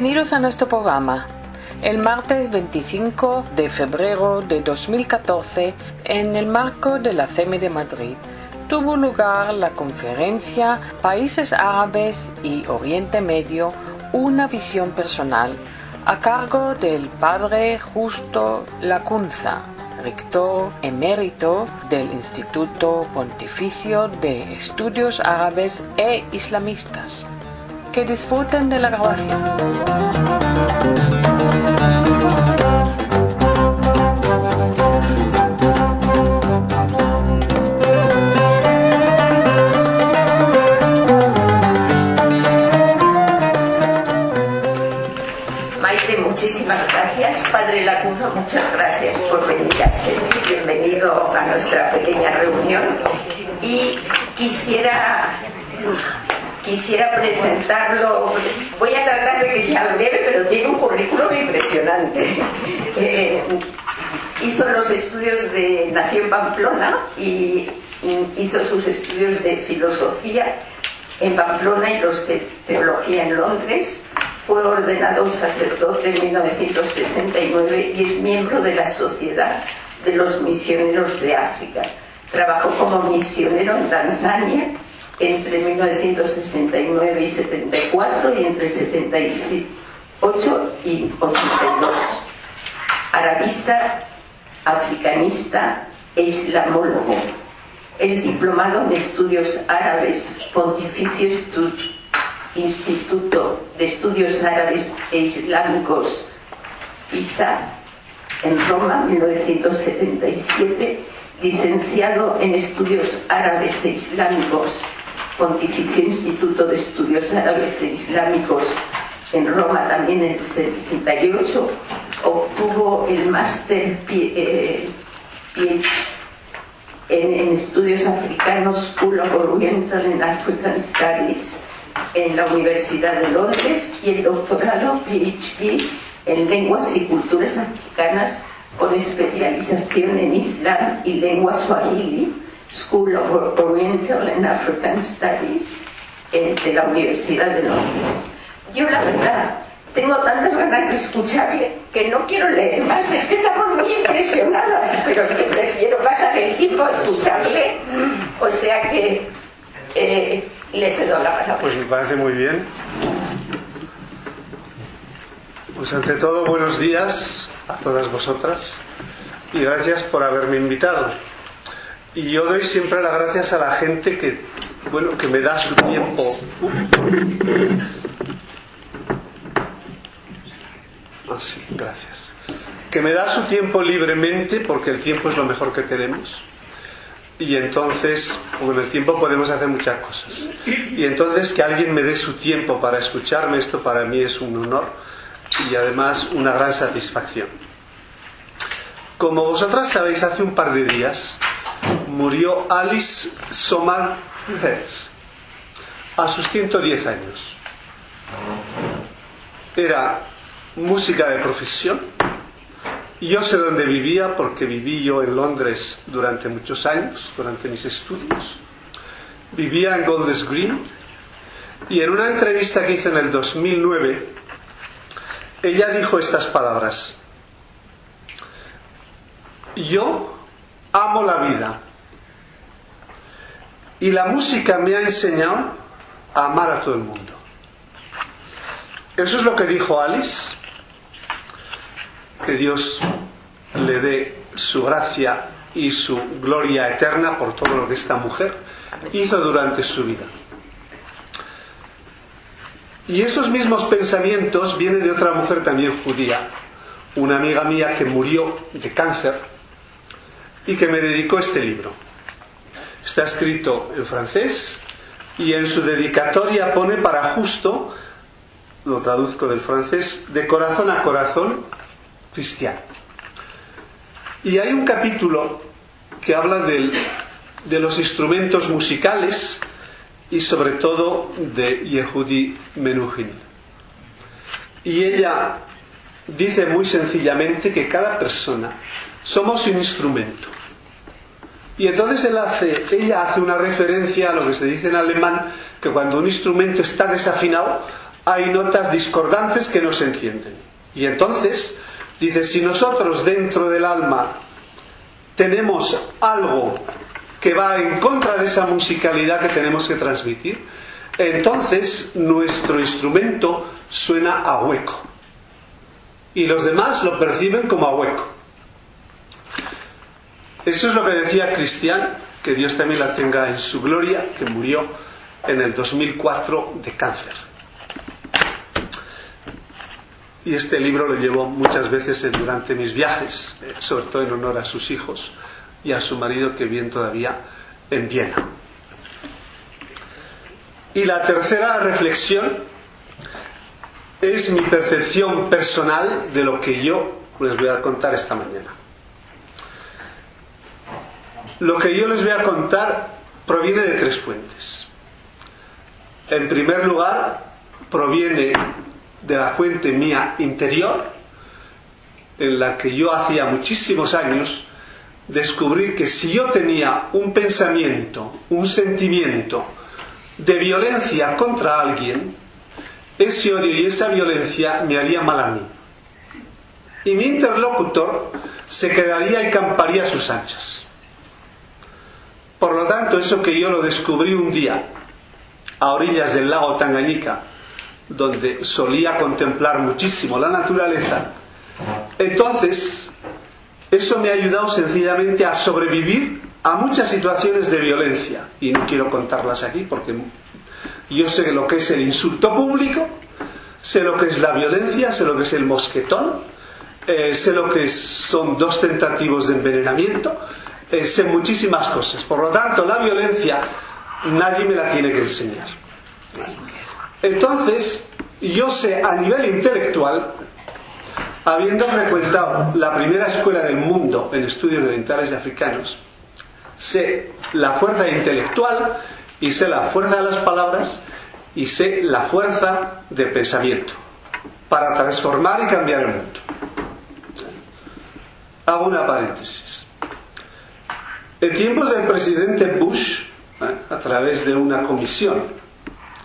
Bienvenidos a nuestro programa. El martes 25 de febrero de 2014, en el marco de la CEMI de Madrid, tuvo lugar la conferencia Países Árabes y Oriente Medio, una visión personal, a cargo del padre Justo Lacunza, rector emérito del Instituto Pontificio de Estudios Árabes e Islamistas. Que disfruten de la grabación. Maite, muchísimas gracias. Padre Lacunza, muchas gracias por venir a ser bienvenido a nuestra pequeña reunión. Y quisiera, quisiera presentarlo, voy a tratar de que sea breve, pero tiene un currículum impresionante. Eh, hizo los estudios de, nació en Pamplona y hizo sus estudios de filosofía en Pamplona y los de teología en Londres. Fue ordenado sacerdote en 1969 y es miembro de la Sociedad de los Misioneros de África. Trabajó como misionero en Tanzania entre 1969 y 74 y entre 78 y 82. Arabista, africanista e islamólogo. Es diplomado en estudios árabes, Pontificio Instituto de Estudios Árabes e Islámicos, ISA, en Roma, 1977, licenciado en Estudios Árabes e Islámicos, Pontificio Instituto de Estudios Árabes e Islámicos, en Roma también en el 78, obtuvo el máster eh, en, Estudios Africanos School of Oriental and African Studies en la Universidad de Londres y el doctorado PhD en Lenguas y Culturas Africanas con especialización en Islam y lengua Swahili, School of Oriental and African Studies de la Universidad de Londres. Yo la verdad tengo tantas ganas de escucharle que no quiero leer más, es que estamos muy impresionadas, pero es que prefiero pasar el tiempo a escucharle, o sea que eh, le cedo la palabra. Pues me parece muy bien. Pues ante todo, buenos días a todas vosotras y gracias por haberme invitado. Y yo doy siempre las gracias a la gente que, bueno, que me da su tiempo. Así, ah, gracias. Que me da su tiempo libremente porque el tiempo es lo mejor que tenemos y entonces con el tiempo podemos hacer muchas cosas. Y entonces que alguien me dé su tiempo para escucharme, esto para mí es un honor y además una gran satisfacción. Como vosotras sabéis, hace un par de días murió Alice Somar Hertz a sus 110 años. Era música de profesión, yo sé dónde vivía porque viví yo en Londres durante muchos años, durante mis estudios. Vivía en Golders Green y en una entrevista que hice en el 2009, ella dijo estas palabras. Yo amo la vida y la música me ha enseñado a amar a todo el mundo. Eso es lo que dijo Alice que Dios le dé su gracia y su gloria eterna por todo lo que esta mujer hizo durante su vida. Y esos mismos pensamientos vienen de otra mujer también judía, una amiga mía que murió de cáncer y que me dedicó este libro. Está escrito en francés y en su dedicatoria pone para justo, lo traduzco del francés, de corazón a corazón, cristiano. Y hay un capítulo que habla del, de los instrumentos musicales y sobre todo de Yehudi Menuhin. Y ella dice muy sencillamente que cada persona somos un instrumento. Y entonces él hace, ella hace una referencia a lo que se dice en alemán, que cuando un instrumento está desafinado, hay notas discordantes que no se entienden. Y entonces, dice, si nosotros dentro del alma tenemos algo que va en contra de esa musicalidad que tenemos que transmitir, entonces nuestro instrumento suena a hueco. Y los demás lo perciben como a hueco. Eso es lo que decía Cristian, que Dios también la tenga en su gloria, que murió en el 2004 de cáncer. Y este libro lo llevo muchas veces durante mis viajes, eh, sobre todo en honor a sus hijos y a su marido que viene todavía en Viena. Y la tercera reflexión es mi percepción personal de lo que yo les voy a contar esta mañana. Lo que yo les voy a contar proviene de tres fuentes. En primer lugar, proviene de la fuente mía interior, en la que yo hacía muchísimos años descubrí que si yo tenía un pensamiento, un sentimiento de violencia contra alguien, ese odio y esa violencia me haría mal a mí. Y mi interlocutor se quedaría y camparía a sus anchas. Por lo tanto, eso que yo lo descubrí un día a orillas del lago Tangañica, donde solía contemplar muchísimo la naturaleza, entonces eso me ha ayudado sencillamente a sobrevivir a muchas situaciones de violencia. Y no quiero contarlas aquí porque yo sé lo que es el insulto público, sé lo que es la violencia, sé lo que es el mosquetón, eh, sé lo que son dos tentativos de envenenamiento, eh, sé muchísimas cosas. Por lo tanto, la violencia nadie me la tiene que enseñar. Entonces, yo sé a nivel intelectual, habiendo frecuentado la primera escuela del mundo en estudios orientales y africanos, sé la fuerza intelectual y sé la fuerza de las palabras y sé la fuerza del pensamiento para transformar y cambiar el mundo. Hago una paréntesis. En tiempos del presidente Bush, ¿eh? a través de una comisión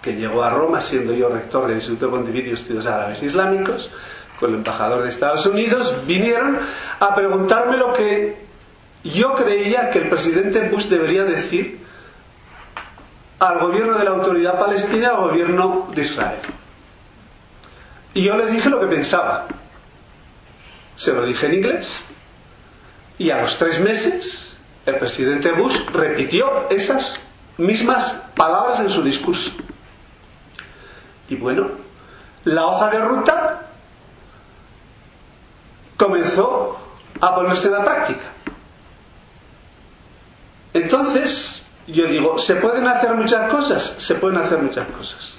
que llegó a Roma, siendo yo rector del Instituto Pontificio de Estudios Árabes Islámicos, con el embajador de Estados Unidos, vinieron a preguntarme lo que yo creía que el presidente Bush debería decir al gobierno de la autoridad palestina, al gobierno de Israel. Y yo le dije lo que pensaba. Se lo dije en inglés. Y a los tres meses, el presidente Bush repitió esas mismas palabras en su discurso. Y bueno, la hoja de ruta comenzó a ponerse en la práctica. Entonces, yo digo, ¿se pueden hacer muchas cosas? Se pueden hacer muchas cosas.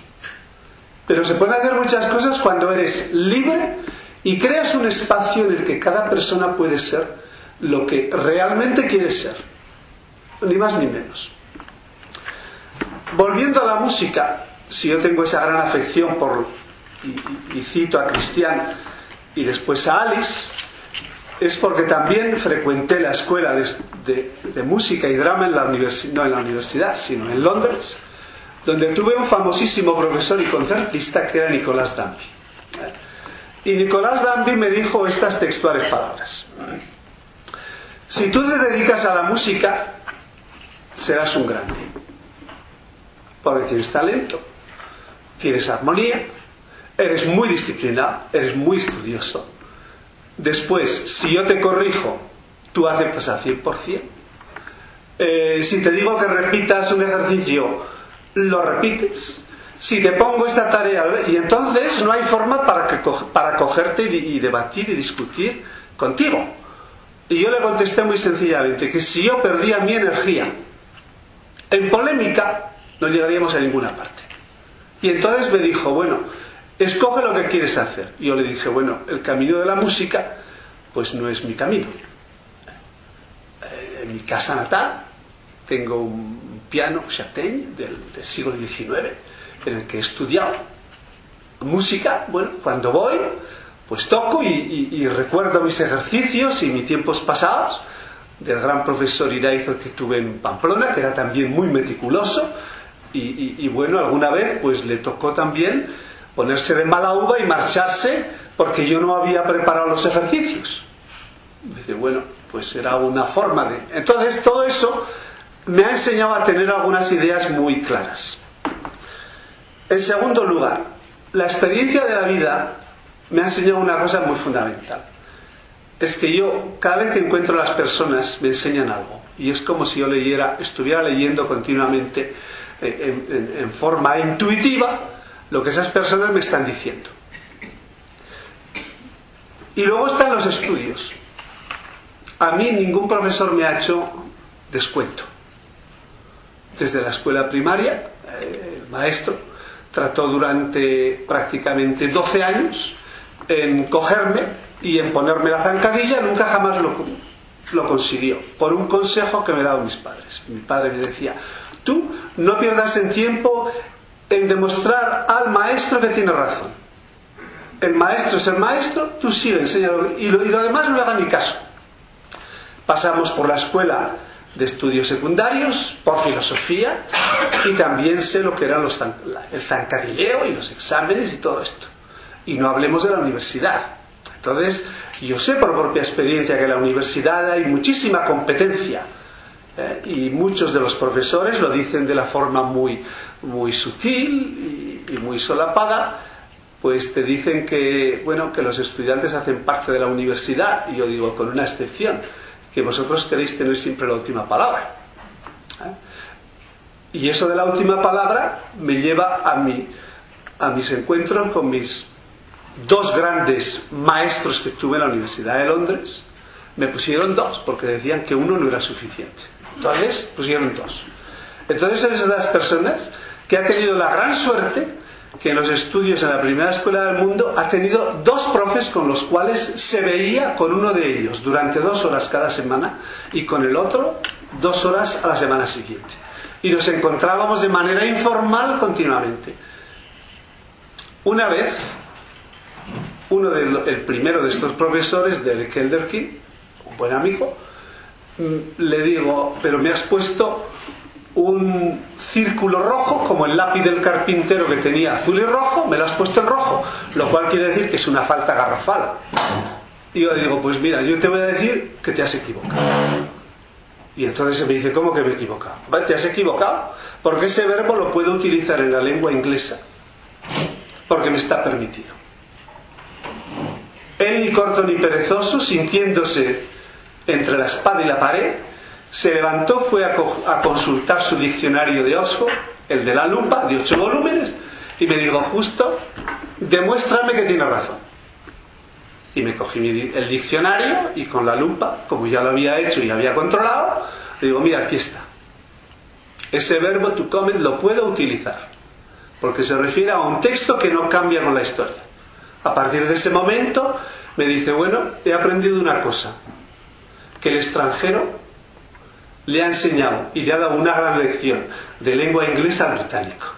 Pero se pueden hacer muchas cosas cuando eres libre y creas un espacio en el que cada persona puede ser lo que realmente quiere ser. Ni más ni menos. Volviendo a la música, si yo tengo esa gran afección por, y, cito a Cristian y después a Alice, es porque también frecuenté la escuela de, música y drama en la no en la universidad, sino en Londres, donde tuve un famosísimo profesor y concertista que era Nicolás Danby. Y Nicolás Danby me dijo estas textuales palabras. Si tú te dedicas a la música, serás un grande, porque tienes talento tienes armonía, eres muy disciplinado, eres muy estudioso. Después, si yo te corrijo, tú aceptas al 100%. Eh, si te digo que repitas un ejercicio, lo repites. Si te pongo esta tarea, y entonces no hay forma para, para cogerte y debatir y discutir contigo. Y yo le contesté muy sencillamente que si yo perdía mi energía en polémica, no llegaríamos a ninguna parte. Y entonces me dijo, bueno, escoge lo que quieres hacer. Y yo le dije, bueno, el camino de la música, pues no es mi camino. Eh, en mi casa natal tengo un piano Châtaigne del, siglo XIX, en el que he estudiado música. Bueno, cuando voy, pues toco y, recuerdo mis ejercicios y mis tiempos pasados del gran profesor Iraizo que tuve en Pamplona, que era también muy meticuloso y, bueno, alguna vez pues le tocó también ponerse de mala uva y marcharse porque yo no había preparado los ejercicios. Dice, bueno, pues era una forma de... Entonces todo eso me ha enseñado a tener algunas ideas muy claras. En segundo lugar, la experiencia de la vida me ha enseñado una cosa muy fundamental. Es que yo, cada vez que encuentro a las personas, me enseñan algo. Y es como si yo leyera, estuviera leyendo continuamente eh, en, en forma intuitiva lo que esas personas me están diciendo. Y luego están los estudios. A mí ningún profesor me ha hecho descuento. Desde la escuela primaria, eh, el maestro trató durante prácticamente 12 años en cogerme y en ponerme la zancadilla, nunca jamás lo, lo consiguió, por un consejo que me daban mis padres. Mi padre me decía, tú no pierdas en tiempo en demostrar al maestro que tiene razón. El maestro es el maestro, tú sigue, enséñalo y lo, y lo demás no le haga ni caso. Pasamos por la escuela de estudios secundarios, por filosofía, y también sé lo que eran los, el zancadilleo y los exámenes y todo esto. Y no hablemos de la universidad. Entonces, yo sé por propia experiencia que en la universidad hay muchísima competencia. ¿eh? Y muchos de los profesores lo dicen de la forma muy, muy sutil y, y muy solapada, pues te dicen que, bueno, que los estudiantes hacen parte de la universidad, y yo digo, con una excepción que vosotros queréis tener siempre la última palabra. ¿Eh? Y eso de la última palabra me lleva a, mi, a mis encuentros con mis dos grandes maestros que tuve en la Universidad de Londres. Me pusieron dos porque decían que uno no era suficiente. Entonces pusieron dos. Entonces eres de las personas que ha tenido la gran suerte que en los estudios en la primera escuela del mundo ha tenido dos profes con los cuales se veía con uno de ellos durante dos horas cada semana y con el otro dos horas a la semana siguiente. Y nos encontrábamos de manera informal continuamente. Una vez, uno del el primero de estos profesores, Derek Elderkin, un buen amigo, mm, le digo, pero me has puesto un círculo rojo, como el lápiz del carpintero que tenía azul y rojo, me lo has puesto en rojo, lo cual quiere decir que es una falta garrafal. Y yo le digo, pues mira, yo te voy a decir que te has equivocado. Y entonces se me dice, ¿cómo que me he equivocado? ¿Te has equivocado? Porque ese verbo lo puedo utilizar en la lengua inglesa, porque me está permitido. Él ni corto ni perezoso, sintiéndose entre la espada y la pared, se levantó, fue a, consultar su diccionario de Oxford, el de la lupa, de ocho volúmenes, y me dijo, justo, demuéstrame que tiene razón. Y me cogí mi, el diccionario y con la lupa, como ya lo había hecho y había controlado, le digo, mira, aquí está. Ese verbo to comment lo puedo utilizar, porque se refiere a un texto que no cambia con la historia. A partir de ese momento me dice, bueno, he aprendido una cosa, que el extranjero le ha enseñado y le ha dado una gran lección de lengua inglesa al británico.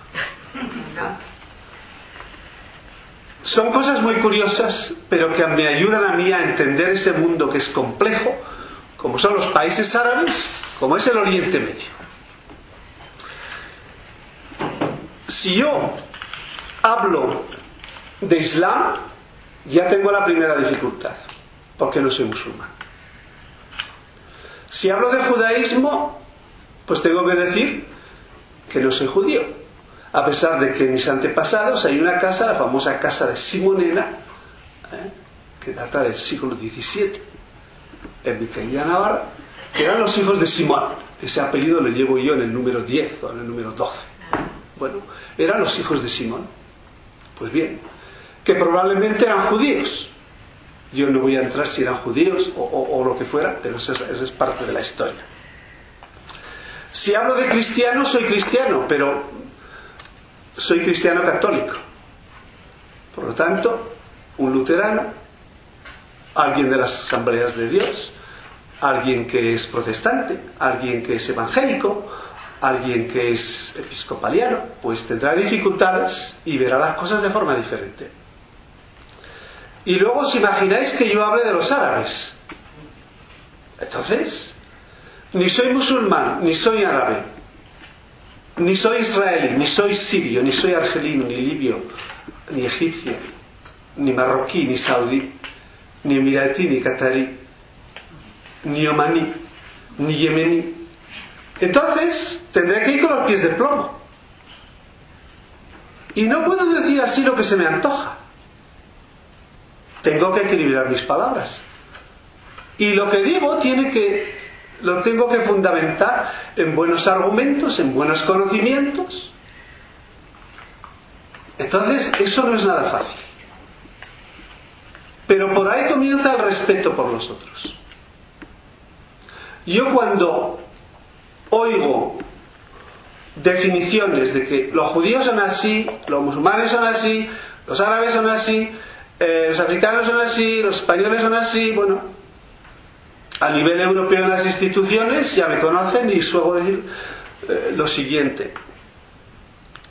Son cosas muy curiosas, pero que me ayudan a mí a entender ese mundo que es complejo, como son los países árabes, como es el Oriente Medio. Si yo hablo de Islam, ya tengo la primera dificultad, porque no soy musulmán. Si hablo de judaísmo, pues tengo que decir que no soy judío. A pesar de que en mis antepasados hay una casa, la famosa casa de Simonena, ¿eh? que data del siglo XVII, en Micaía, Navarra, que eran los hijos de Simón. Ese apellido lo llevo yo en el número 10 o en el número 12. Bueno, eran los hijos de Simón. Pues bien, que probablemente eran judíos. Yo no voy a entrar si eran judíos o, lo que fuera, pero eso es, eso es parte de la historia. Si hablo de cristiano, soy cristiano, pero soy cristiano católico. Por lo tanto, un luterano, alguien de las asambleas de Dios, alguien que es protestante, alguien que es evangélico, alguien que es episcopaliano, pues tendrá dificultades y verá las cosas de forma diferente. Y luego os imagináis que yo hable de los árabes. Entonces, ni soy musulmán, ni soy árabe, ni soy israelí, ni soy sirio, ni soy argelino, ni libio, ni egipcio, ni marroquí, ni saudí, ni emiratí, ni catarí, ni omaní, ni yemení. Entonces tendré que ir con los pies de plomo. Y no puedo decir así lo que se me antoja. Tengo que equilibrar mis palabras. Y lo que digo tiene que lo tengo que fundamentar en buenos argumentos, en buenos conocimientos. Entonces, eso no es nada fácil. Pero por ahí comienza el respeto por los otros. Yo cuando oigo definiciones de que los judíos son así, los musulmanes son así, los árabes son así, eh, los africanos son así, los españoles son así, bueno, a nivel europeo en las instituciones ya me conocen y suelo decir eh, lo siguiente.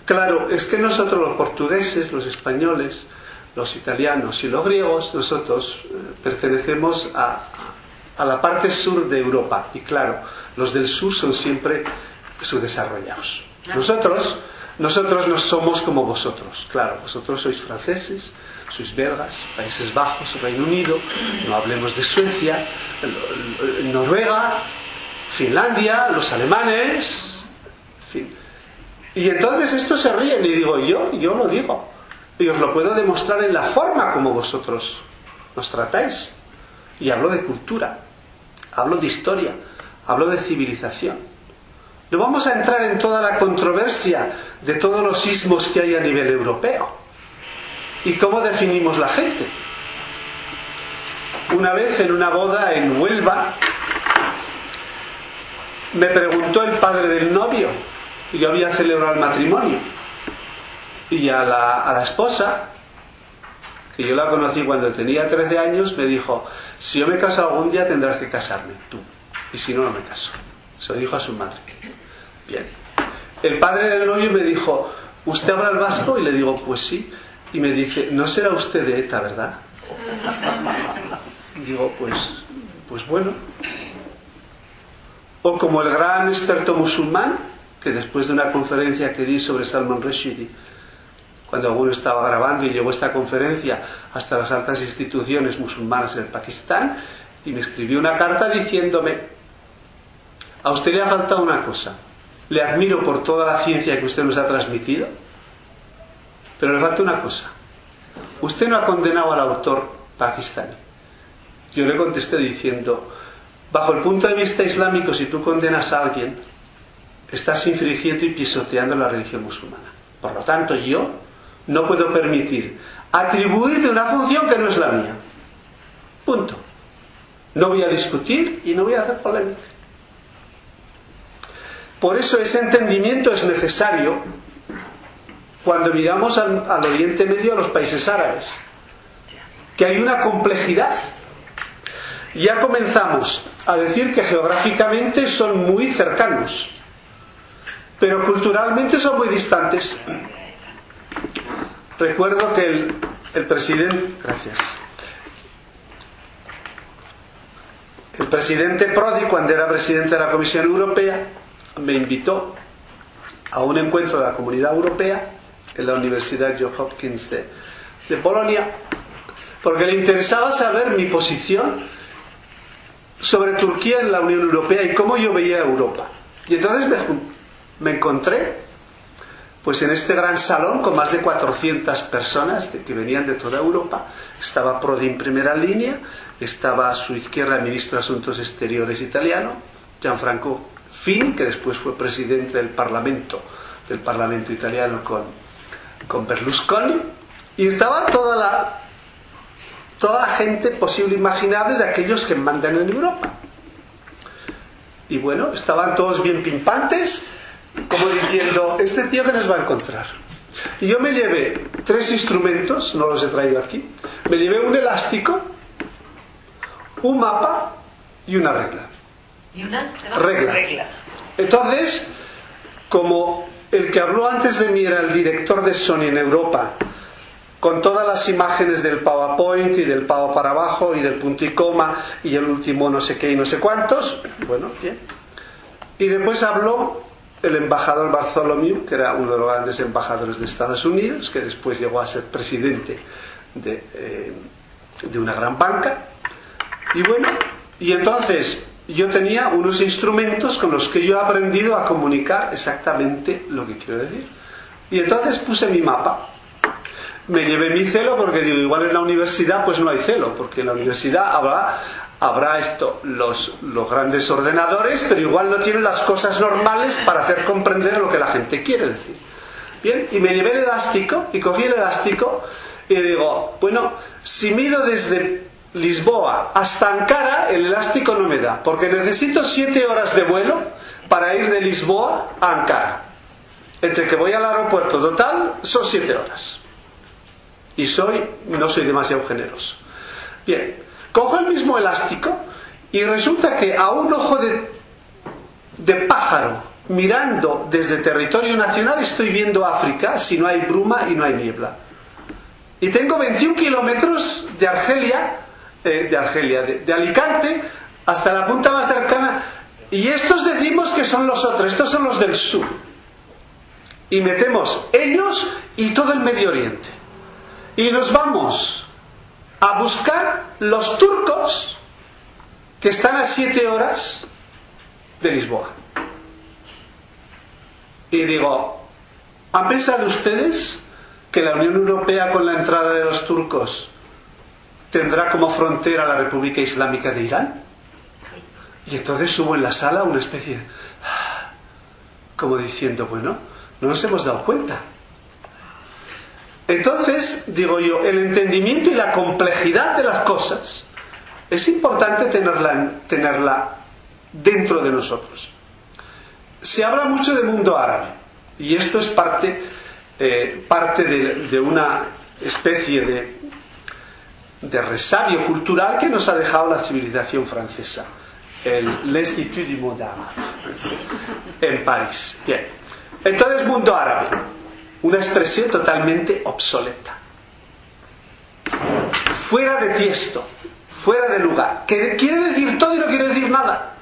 Claro, es que nosotros los portugueses, los españoles, los italianos y los griegos, nosotros eh, pertenecemos a, a la parte sur de Europa. Y claro, los del sur son siempre subdesarrollados. Nosotros, nosotros no somos como vosotros. Claro, vosotros sois franceses, sois belgas, Países Bajos, Reino Unido, no hablemos de Suecia, Noruega, Finlandia, los alemanes. Y entonces estos se ríen y digo, yo, yo lo digo. Y os lo puedo demostrar en la forma como vosotros nos tratáis. Y hablo de cultura, hablo de historia, hablo de civilización. No vamos a entrar en toda la controversia de todos los sismos que hay a nivel europeo. ¿Y cómo definimos la gente? Una vez en una boda en Huelva, me preguntó el padre del novio, y yo había celebrado el matrimonio, y a la, a la esposa, que yo la conocí cuando tenía 13 años, me dijo, si yo me caso algún día tendrás que casarme, tú, y si no, no me caso. Se lo dijo a su madre. Bien. El padre del novio me dijo, ¿usted habla el vasco? Y le digo, pues sí. Y me dice, no será usted de ETA, ¿verdad? Y digo, pues, pues bueno. O como el gran experto musulmán, que después de una conferencia que di sobre Salman Rushdie, cuando alguno estaba grabando y llevó esta conferencia hasta las altas instituciones musulmanas en el Pakistán, y me escribió una carta diciéndome, a usted le ha faltado una cosa, le admiro por toda la ciencia que usted nos ha transmitido, pero le falta una cosa. Usted no ha condenado al autor pakistaní. Yo le contesté diciendo, bajo el punto de vista islámico, si tú condenas a alguien, estás infringiendo y pisoteando la religión musulmana. Por lo tanto, yo no puedo permitir atribuirme una función que no es la mía. Punto. No voy a discutir y no voy a hacer polémica. Por eso ese entendimiento es necesario cuando miramos al, Oriente Medio, a los países árabes, que hay una complejidad. Ya comenzamos a decir que geográficamente son muy cercanos, pero culturalmente son muy distantes. Recuerdo que el presidente, gracias, el presidente Prodi, cuando era presidente de la Comisión Europea, me invitó a un encuentro de la Comunidad Europea en la Universidad Johns Hopkins de, Polonia, porque le interesaba saber mi posición sobre Turquía en la Unión Europea y cómo yo veía Europa. Y entonces me, me encontré pues en este gran salón con más de 400 personas de, que venían de toda Europa. Estaba Prodi en primera línea, estaba a su izquierda el ministro de Asuntos Exteriores italiano, Gianfranco Fini, que después fue presidente del Parlamento, del Parlamento italiano con, con Berlusconi, y estaba toda la, toda la gente posible imaginable de aquellos que mandan en Europa. Y bueno, estaban todos bien pimpantes, como diciendo, este tío que nos va a encontrar. Y yo me llevé tres instrumentos, no los he traído aquí, me llevé un elástico, un mapa y una regla. ¿Y una? Regla. regla. Entonces, como el que habló antes de mí era el director de Sony en Europa, con todas las imágenes del PowerPoint y del pavo para abajo y del punto y coma y el último no sé qué y no sé cuántos, bueno, bien. Y después habló el embajador Bartholomew, que era uno de los grandes embajadores de Estados Unidos, que después llegó a ser presidente de, eh, de una gran banca. Y bueno, y entonces yo tenía unos instrumentos con los que yo he aprendido a comunicar exactamente lo que quiero decir. Y entonces puse mi mapa. Me llevé mi celo porque digo, igual en la universidad pues no hay celo, porque en la universidad habrá, habrá esto, los, los grandes ordenadores, pero igual no tienen las cosas normales para hacer comprender lo que la gente quiere decir. Bien, y me llevé el elástico y cogí el elástico y digo, bueno, si mido desde Lisboa hasta Ankara, el elástico no me da, porque necesito siete horas de vuelo para ir de Lisboa a Ankara. Entre que voy al aeropuerto total son siete horas. Y soy, no soy demasiado generoso. Bien, cojo el mismo elástico y resulta que a un ojo de, de pájaro mirando desde territorio nacional estoy viendo África si no hay bruma y no hay niebla. Y tengo 21 kilómetros de Argelia, de Argelia, de, de Alicante hasta la punta más cercana. Y estos decimos que son los otros, estos son los del sur. Y metemos ellos y todo el Medio Oriente. Y nos vamos a buscar los turcos que están a siete horas de Lisboa. Y digo, ¿han pensado ustedes que la Unión Europea con la entrada de los turcos tendrá como frontera la República Islámica de Irán? Y entonces hubo en la sala una especie de... como diciendo, bueno, no nos hemos dado cuenta. Entonces, digo yo, el entendimiento y la complejidad de las cosas es importante tenerla, tenerla dentro de nosotros. Se habla mucho de mundo árabe y esto es parte, eh, parte de, de, una especie de, de resabio cultural que nos ha dejado la civilización francesa, el l'Institut du Monde en París. Bien, entonces mundo árabe una expresión totalmente obsoleta. Fuera de tiesto, fuera de lugar. Que quiere decir todo y no quiere decir nada.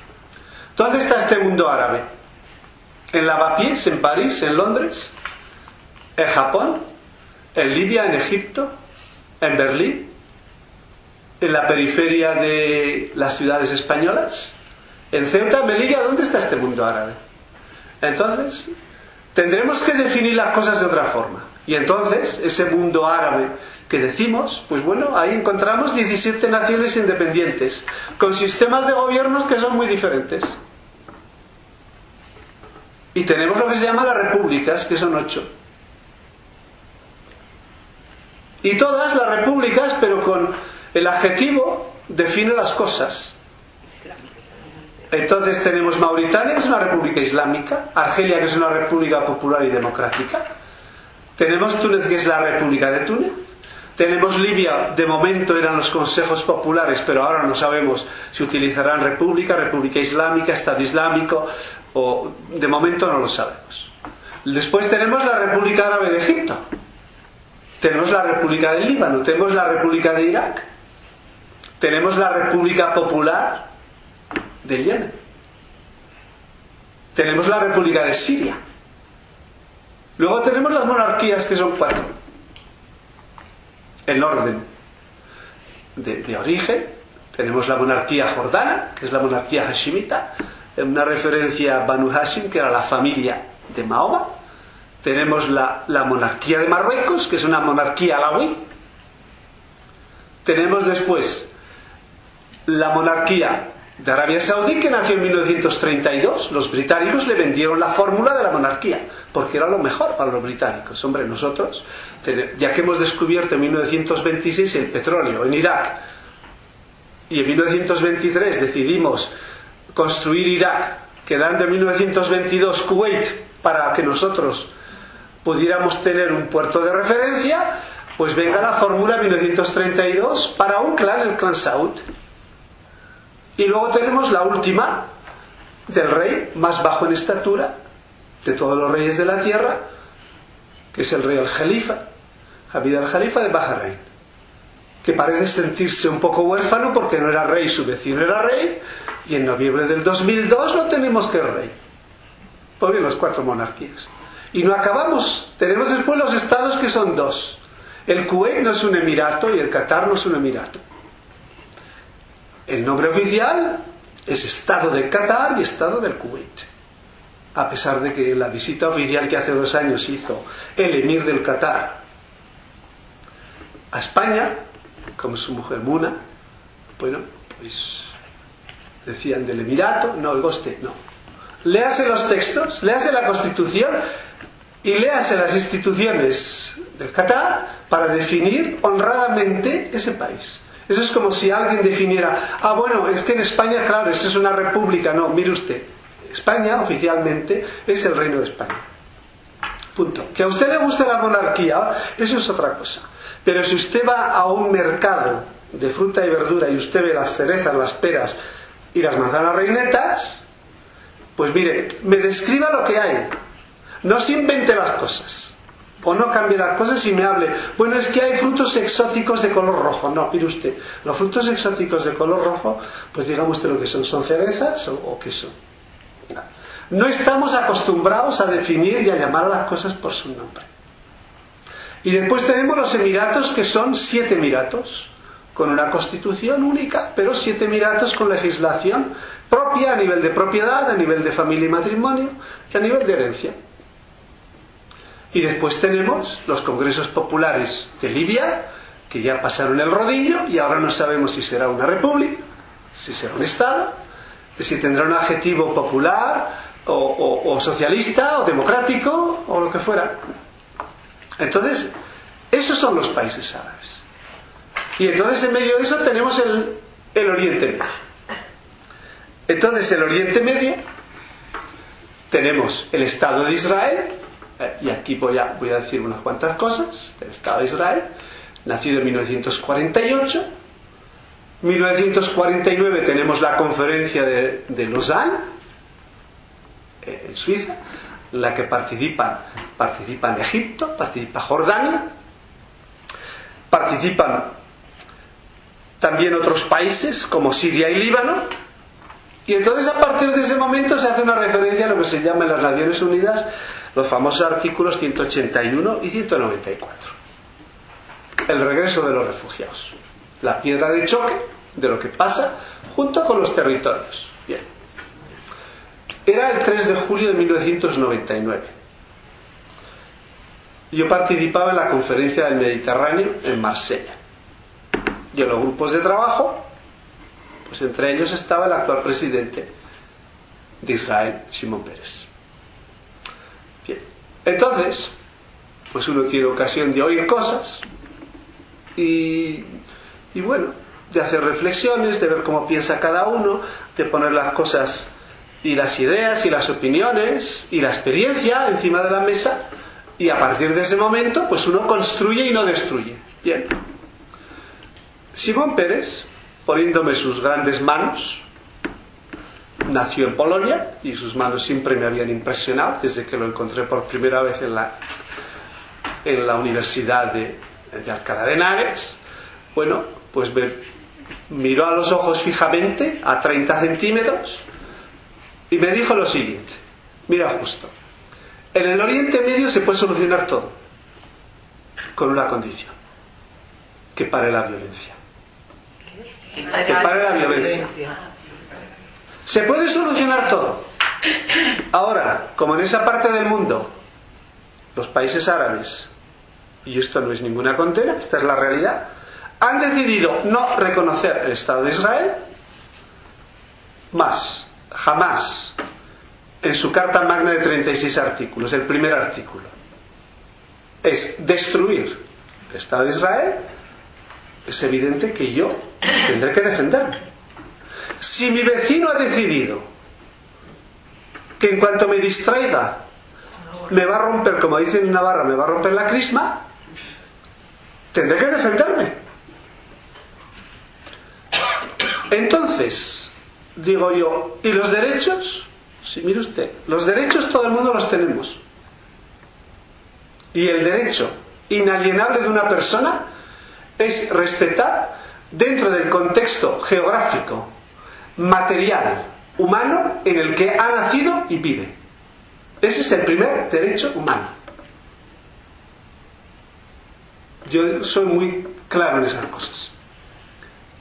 ¿Dónde está este mundo árabe? ¿En Lavapiés, en París, en Londres? ¿En Japón? ¿En Libia, en Egipto? ¿En Berlín? ¿En la periferia de las ciudades españolas? ¿En Ceuta, Melilla? ¿Dónde está este mundo árabe? Entonces, Tendremos que definir las cosas de otra forma. Y entonces, ese mundo árabe que decimos, pues bueno, ahí encontramos 17 naciones independientes, con sistemas de gobierno que son muy diferentes. Y tenemos lo que se llama las repúblicas, que son ocho. Y todas las repúblicas, pero con el adjetivo, define las cosas. Entonces tenemos Mauritania, que es una república islámica, Argelia, que es una república popular y democrática, tenemos Túnez, que es la república de Túnez, tenemos Libia, de momento eran los consejos populares, pero ahora no sabemos si utilizarán república, república islámica, Estado islámico, o de momento no lo sabemos. Después tenemos la República Árabe de Egipto, tenemos la República del Líbano, tenemos la República de Irak, tenemos la República Popular del Yemen. Tenemos la República de Siria. Luego tenemos las monarquías que son cuatro. En orden de, origen, tenemos la monarquía jordana, que es la monarquía hashimita, en una referencia a Banu Hashim, que era la familia de Mahoma. Tenemos la, la monarquía de Marruecos, que es una monarquía alawí. Tenemos después la monarquía de Arabia Saudí que nació en 1932. Los británicos le vendieron la fórmula de la monarquía, porque era lo mejor para los británicos. Hombre, nosotros, ya que hemos descubierto en 1926 el petróleo en Irak y en 1923 decidimos construir Irak, quedando en 1922 Kuwait para que nosotros pudiéramos tener un puerto de referencia, pues venga la fórmula 1932 para un clan, el clan Saud. Y luego tenemos la última del rey más bajo en estatura de todos los reyes de la tierra, que es el rey al-Jalifa, Habib al-Jalifa de Bahrein, que parece sentirse un poco huérfano porque no era rey, su vecino era rey, y en noviembre del 2002 lo tenemos que rey. Bien, las cuatro monarquías. Y no acabamos. Tenemos después los estados que son dos. El Kuwait no es un emirato y el Qatar no es un emirato. El nombre oficial es Estado del Qatar y Estado del Kuwait. A pesar de que la visita oficial que hace dos años hizo el emir del Qatar a España, como su mujer Muna, bueno, pues decían del Emirato, no, el Goste, no. Léase los textos, léase la Constitución y léase las instituciones del Qatar para definir honradamente ese país. Eso es como si alguien definiera, ah, bueno, es que en España, claro, eso es una república. No, mire usted, España oficialmente es el reino de España. Punto. Que a usted le guste la monarquía, eso es otra cosa. Pero si usted va a un mercado de fruta y verdura y usted ve las cerezas, las peras y las manzanas reinetas, pues mire, me describa lo que hay. No se invente las cosas o no cambie las cosas y me hable, bueno, es que hay frutos exóticos de color rojo. No, mire usted, los frutos exóticos de color rojo, pues digamos usted lo que son, son cerezas o, qué son. No estamos acostumbrados a definir y a llamar a las cosas por su nombre. Y después tenemos los Emiratos, que son siete Emiratos, con una constitución única, pero siete Emiratos con legislación propia a nivel de propiedad, a nivel de familia y matrimonio y a nivel de herencia. Y después tenemos los congresos populares de Libia, que ya pasaron el rodillo y ahora no sabemos si será una república, si será un Estado, si tendrá un adjetivo popular o, socialista o democrático o lo que fuera. Entonces, esos son los países árabes. Y entonces en medio de eso tenemos el, el Oriente Medio. Entonces, el Oriente Medio tenemos el Estado de Israel, eh, y aquí voy a, voy a decir unas cuantas cosas del Estado de Israel, nacido en 1948. 1949 tenemos la conferencia de, de Lausanne, eh, en Suiza, la que participan, participan Egipto, participa Jordania, participan también otros países como Siria y Líbano, y entonces a partir de ese momento se hace una referencia a lo que se llama en las Naciones Unidas los famosos artículos 181 y 194. El regreso de los refugiados. La piedra de choque de lo que pasa junto con los territorios. Bien. Era el 3 de julio de 1999. Yo participaba en la conferencia del Mediterráneo en Marsella. Y en los grupos de trabajo, pues entre ellos estaba el actual presidente de Israel, Simón Pérez. Entonces, pues uno tiene ocasión de oír cosas y, bueno, de hacer reflexiones, de ver cómo piensa cada uno, de poner las cosas y las ideas y las opiniones y la experiencia encima de la mesa y a partir de ese momento pues uno construye y no destruye. Bien. Simón Pérez, poniéndome sus grandes manos, nació en Polonia y sus manos siempre me habían impresionado desde que lo encontré por primera vez en la, en la Universidad de, de Alcalá de Henares. Bueno, pues me miró a los ojos fijamente, a 30 centímetros, y me dijo lo siguiente, mira justo, en el Oriente Medio se puede solucionar todo, con una condición, que pare la violencia. Que pare la violencia. Se puede solucionar todo. Ahora, como en esa parte del mundo, los países árabes, y esto no es ninguna condena, esta es la realidad, han decidido no reconocer el Estado de Israel, más, jamás, en su Carta Magna de 36 artículos, el primer artículo, es destruir el Estado de Israel, es evidente que yo tendré que defenderme. Si mi vecino ha decidido que en cuanto me distraiga me va a romper, como dicen en Navarra, me va a romper la crisma, tendré que defenderme. Entonces, digo yo, ¿y los derechos? Sí, mire usted, los derechos todo el mundo los tenemos. Y el derecho inalienable de una persona es respetar dentro del contexto geográfico material humano en el que ha nacido y vive. Ese es el primer derecho humano. Yo soy muy claro en esas cosas.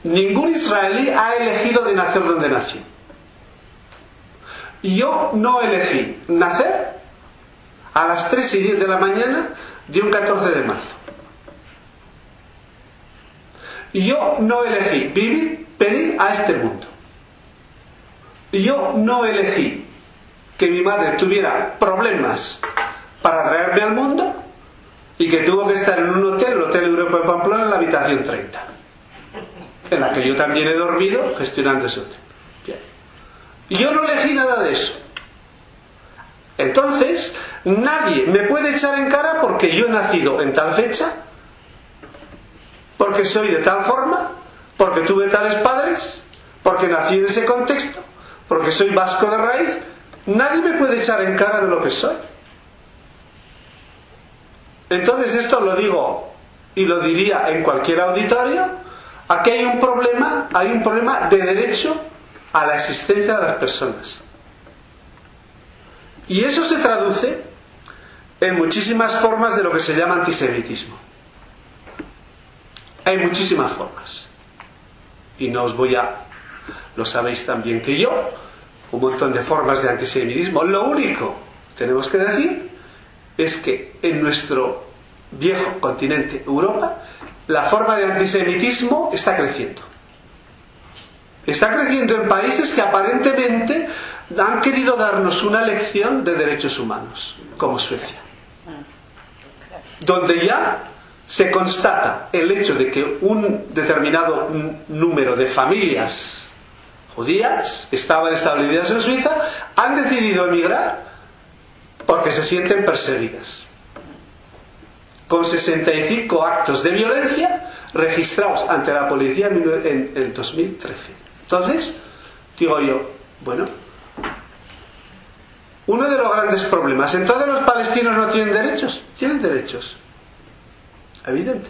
Ningún israelí ha elegido de nacer donde nació. Y yo no elegí nacer a las 3 y 10 de la mañana de un 14 de marzo. Y yo no elegí vivir, venir a este mundo. Y yo no elegí que mi madre tuviera problemas para traerme al mundo y que tuvo que estar en un hotel, el Hotel Europa de Pamplona, en la habitación 30, en la que yo también he dormido gestionando ese hotel. Yo no elegí nada de eso. Entonces, nadie me puede echar en cara porque yo he nacido en tal fecha, porque soy de tal forma, porque tuve tales padres, porque nací en ese contexto, porque soy vasco de raíz. Nadie me puede echar en cara de lo que soy. Entonces esto lo digo y lo diría en cualquier auditorio, aquí hay un problema, hay un problema de derecho a la existencia de las personas. Y eso se traduce en muchísimas formas de lo que se llama antisemitismo. Hay muchísimas formas. Y no os voy a, lo sabéis tan bien que yo, un montón de formas de antisemitismo. Lo único, tenemos que decir, es que en nuestro viejo continente Europa, la forma de antisemitismo está creciendo. Está creciendo en países que aparentemente han querido darnos una lección de derechos humanos, como Suecia, donde ya se constata el hecho de que un determinado número de familias judías estaban establecidas en Suiza, han decidido emigrar porque se sienten perseguidas. Con 65 actos de violencia registrados ante la policía en el 2013. Entonces, digo yo, bueno, uno de los grandes problemas, ¿entonces los palestinos no tienen derechos? Tienen derechos. Evidente.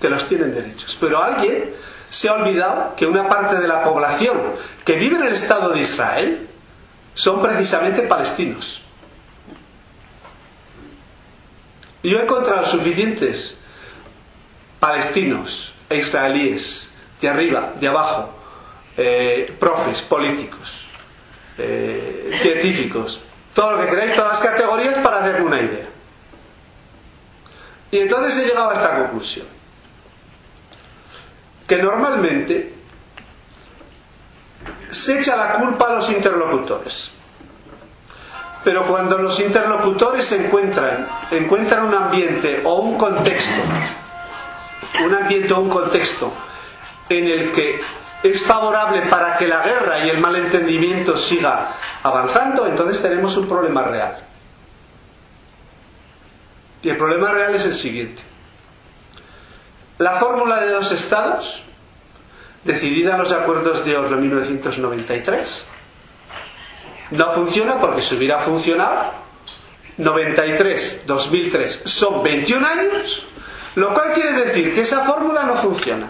Que los tienen derechos. Pero alguien se ha olvidado que una parte de la población que vive en el Estado de Israel son precisamente palestinos. Yo he encontrado suficientes palestinos e israelíes, de arriba, de abajo, eh, profes, políticos, eh, científicos, todo lo que queráis, todas las categorías para hacerme una idea. Y entonces he llegado a esta conclusión, que normalmente se echa la culpa a los interlocutores. Pero cuando los interlocutores se encuentran, encuentran un ambiente o un contexto, un ambiente o un contexto en el que es favorable para que la guerra y el malentendimiento siga avanzando, entonces tenemos un problema real. Y el problema real es el siguiente. La fórmula de dos estados, decidida en los acuerdos de Oslo 1993, no funciona porque si hubiera funcionado, 93, 2003 son 21 años, lo cual quiere decir que esa fórmula no funciona.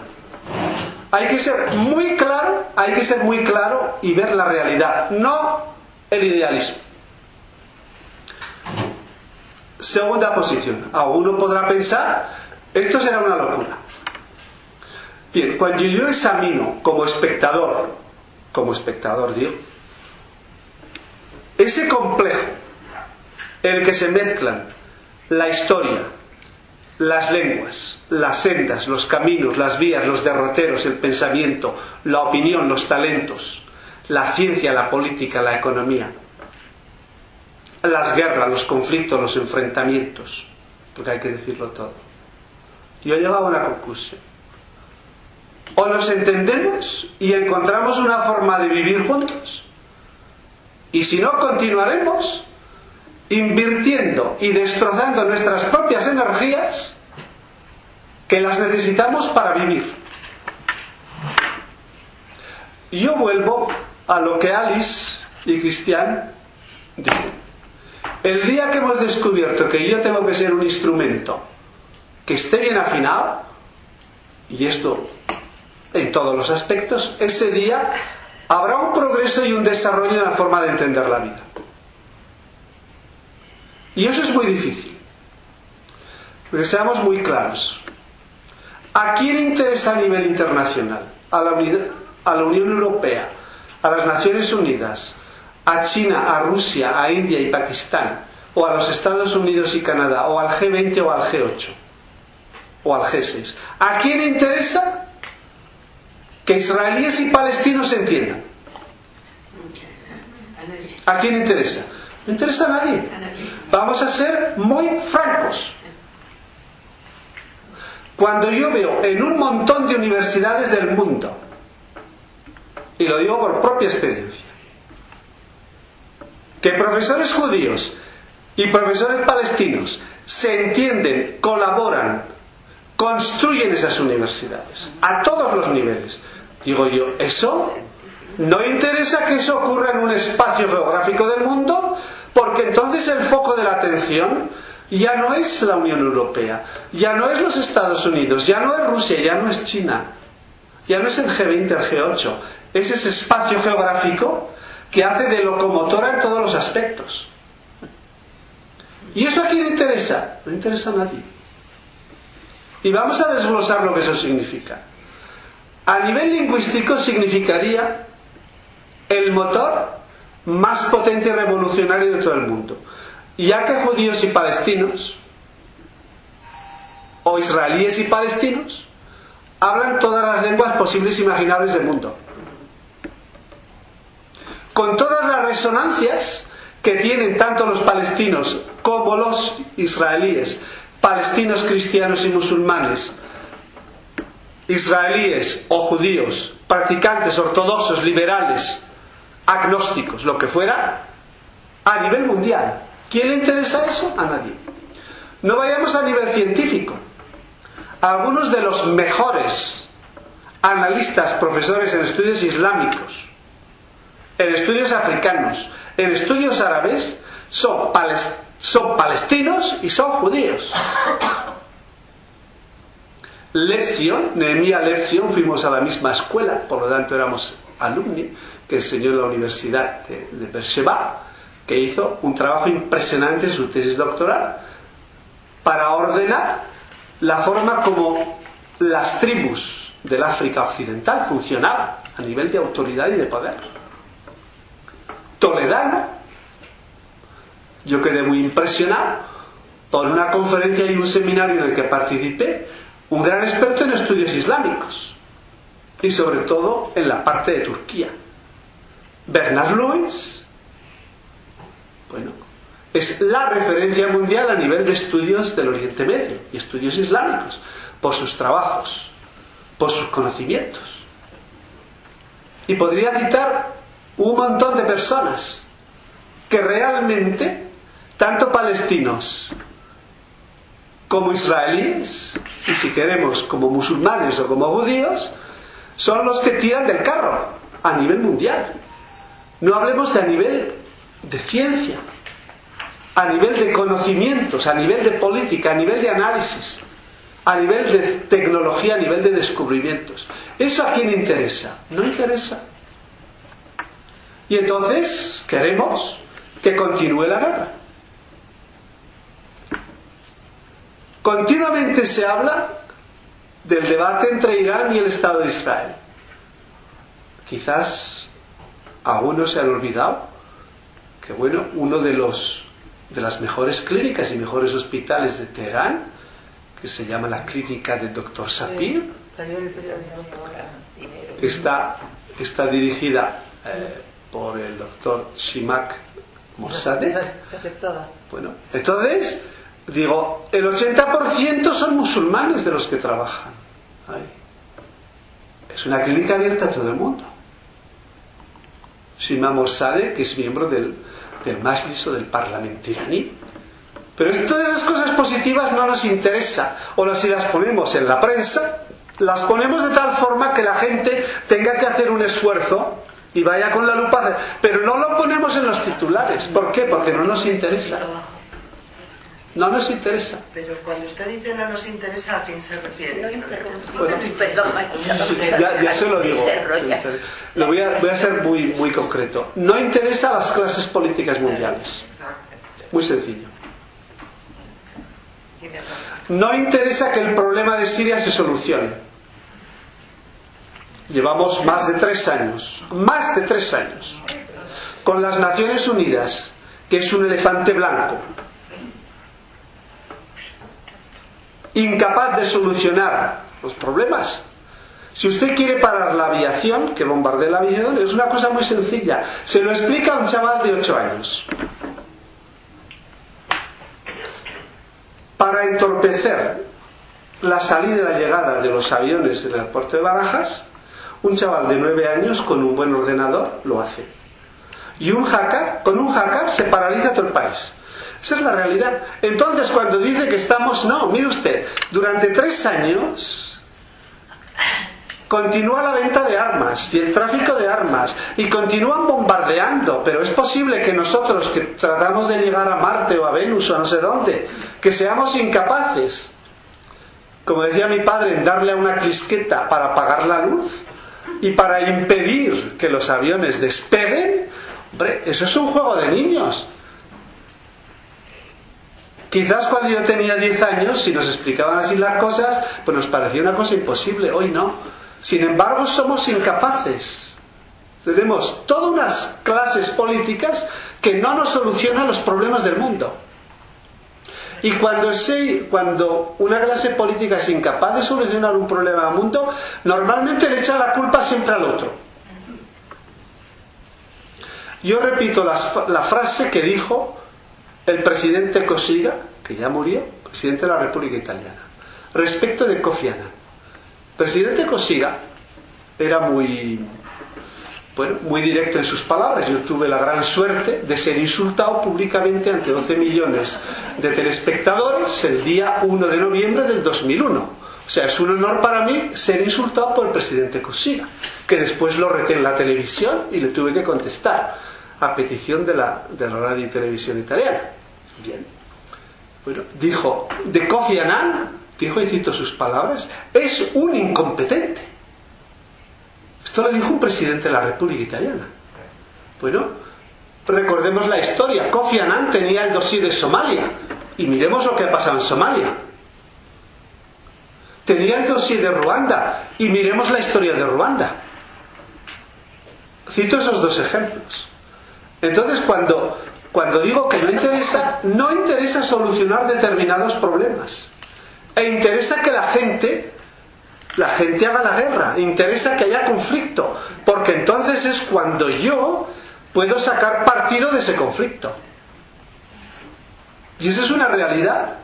Hay que ser muy claro, hay que ser muy claro y ver la realidad, no el idealismo. Segunda posición. Alguno podrá pensar, esto será una locura. Bien, cuando yo examino como espectador, como espectador digo, ese complejo en el que se mezclan la historia, las lenguas, las sendas, los caminos, las vías, los derroteros, el pensamiento, la opinión, los talentos, la ciencia, la política, la economía, las guerras, los conflictos, los enfrentamientos, porque hay que decirlo todo. Yo he llegado a una conclusión. O nos entendemos y encontramos una forma de vivir juntos, y si no, continuaremos invirtiendo y destrozando nuestras propias energías que las necesitamos para vivir. Yo vuelvo a lo que Alice y Cristian dicen. El día que hemos descubierto que yo tengo que ser un instrumento que esté bien afinado, y esto en todos los aspectos, ese día habrá un progreso y un desarrollo en la forma de entender la vida. Y eso es muy difícil. Porque seamos muy claros. ¿A quién interesa a nivel internacional? A la, a la Unión Europea, a las Naciones Unidas, a China, a Rusia, a India y Pakistán, o a los Estados Unidos y Canadá, o al G20 o al G8, o al G6. ¿A quién interesa que israelíes y palestinos se entiendan? ¿A quién interesa? No interesa a nadie. Vamos a ser muy francos. Cuando yo veo en un montón de universidades del mundo, y lo digo por propia experiencia, que profesores judíos y profesores palestinos se entienden, colaboran, construyen esas universidades a todos los niveles. Digo yo, ¿eso no interesa que eso ocurra en un espacio geográfico del mundo? Porque entonces el foco de la atención ya no es la Unión Europea, ya no es los Estados Unidos, ya no es Rusia, ya no es China, ya no es el G20, el G8, es ese espacio geográfico que hace de locomotora en todos los aspectos. ¿Y eso a quién interesa? No interesa a nadie. Y vamos a desglosar lo que eso significa. A nivel lingüístico significaría el motor más potente y revolucionario de todo el mundo ya que judíos y palestinos, o israelíes y palestinos, hablan todas las lenguas posibles e imaginables del mundo. Con todas las resonancias que tienen tanto los palestinos como los israelíes, palestinos cristianos y musulmanes, israelíes o judíos, practicantes ortodoxos, liberales, agnósticos, lo que fuera, a nivel mundial. ¿Quién le interesa eso? A nadie. No vayamos a nivel científico. Algunos de los mejores analistas, profesores en estudios islámicos, en estudios africanos, en estudios árabes, son, palestinos y son judíos. Lección, Nehemia Lección, fuimos a la misma escuela, por lo tanto éramos alumni, que enseñó en la Universidad de, de Beersheba que hizo un trabajo impresionante su tesis doctoral para ordenar la forma como las tribus del África Occidental funcionaban a nivel de autoridad y de poder. Toledano, yo quedé muy impresionado por una conferencia y un seminario en el que participé, un gran experto en estudios islámicos y sobre todo en la parte de Turquía. Bernard Lewis, bueno, es la referencia mundial a nivel de estudios del Oriente Medio y estudios islámicos, por sus trabajos, por sus conocimientos. Y podría citar un montón de personas que realmente, tanto palestinos como israelíes, y si queremos como musulmanes o como judíos, son los que tiran del carro a nivel mundial. No hablemos de a nivel de ciencia, a nivel de conocimientos, a nivel de política, a nivel de análisis, a nivel de tecnología, a nivel de descubrimientos. ¿Eso a quién interesa? No interesa. Y entonces queremos que continúe la guerra. Continuamente se habla del debate entre Irán y el Estado de Israel. Quizás algunos se han olvidado que bueno, uno de los de las mejores clínicas y mejores hospitales de Teherán, que se llama la clínica del doctor Sapir, que está, está dirigida eh, por el doctor Shimak Mossadegh. Bueno, entonces, digo, el 80% son musulmanes de los que trabajan. Es una clínica abierta a todo el mundo. Shimak Mossadegh, que es miembro del, del Majlis o del Parlamento iraní. Pero todas esas cosas positivas no nos interesa. O si las ponemos en la prensa, las ponemos de tal forma que la gente tenga que hacer un esfuerzo y vaya con la lupa. Pero no lo ponemos en los titulares. ¿Por qué? Porque no nos interesa. No nos interesa. Pero cuando usted dice no nos interesa, ¿a quién se refiere? Perdón, ya, ya, se lo digo. Lo voy a, voy a ser muy, muy concreto. No interesa a las clases políticas mundiales. Muy sencillo. No interesa que el problema de Siria se solucione. Llevamos más de tres años, más de tres años, con las Naciones Unidas, que es un elefante blanco, incapaz de solucionar los problemas. Si usted quiere parar la aviación, que bombardee la aviación, es una cosa muy sencilla. Se lo explica a un chaval de 8 años. Para entorpecer la salida y la llegada de los aviones del aeropuerto de Barajas, un chaval de 9 años con un buen ordenador lo hace. Y un hacker, con un hacker se paraliza todo el país. Esa es la realidad. Entonces, cuando dice que estamos, no, mire usted, durante tres años continúa la venta de armas y el tráfico de armas y continúan bombardeando, pero es posible que nosotros que tratamos de llegar a Marte o a Venus o a no sé dónde, que seamos incapaces, como decía mi padre, en darle a una clisqueta para apagar la luz y para impedir que los aviones despeguen, hombre, eso es un juego de niños. Quizás cuando yo tenía 10 años, si nos explicaban así las cosas, pues nos parecía una cosa imposible. Hoy no. Sin embargo, somos incapaces. Tenemos todas unas clases políticas que no nos solucionan los problemas del mundo. Y cuando, cuando una clase política es incapaz de solucionar un problema del mundo, normalmente le echa la culpa siempre al otro. Yo repito la frase que dijo el presidente Cossiga, que ya murió, presidente de la República Italiana, respecto de Kofi Annan. Presidente Cossiga era muy, bueno, muy directo en sus palabras. Yo tuve la gran suerte de ser insultado públicamente ante 12 millones de telespectadores el día 1 de noviembre del 2001. O sea, es un honor para mí ser insultado por el presidente Cossiga, que después lo reté en la televisión y le tuve que contestar a petición de la, de la radio y televisión italiana. Bien. Bueno, dijo, de Kofi Annan, dijo y cito sus palabras, es un incompetente. Esto lo dijo un presidente de la República Italiana. Bueno, recordemos la historia. Kofi Annan tenía el dossier de Somalia y miremos lo que ha pasado en Somalia. Tenía el dossier de Ruanda y miremos la historia de Ruanda. Cito esos dos ejemplos. Entonces, cuando cuando digo que no interesa, no interesa solucionar determinados problemas. E interesa que la gente, la gente haga la guerra, interesa que haya conflicto, porque entonces es cuando yo puedo sacar partido de ese conflicto. Y esa es una realidad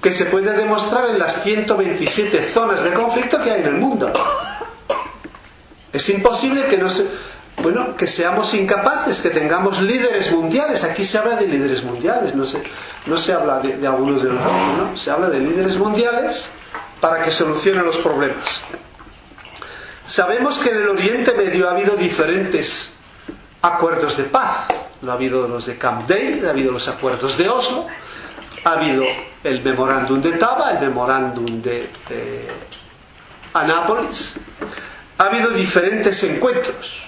que se puede demostrar en las 127 zonas de conflicto que hay en el mundo. Es imposible que no se bueno, que seamos incapaces, que tengamos líderes mundiales. Aquí se habla de líderes mundiales, no se, no se habla de, algunos de nosotros, ¿no? Se habla de líderes mundiales para que solucionen los problemas. Sabemos que en el Oriente Medio ha habido diferentes acuerdos de paz. Ha habido los de Camp David, ha habido los acuerdos de Oslo, ha habido el memorándum de Taba, el memorándum de Anápolis. Ha habido diferentes encuentros.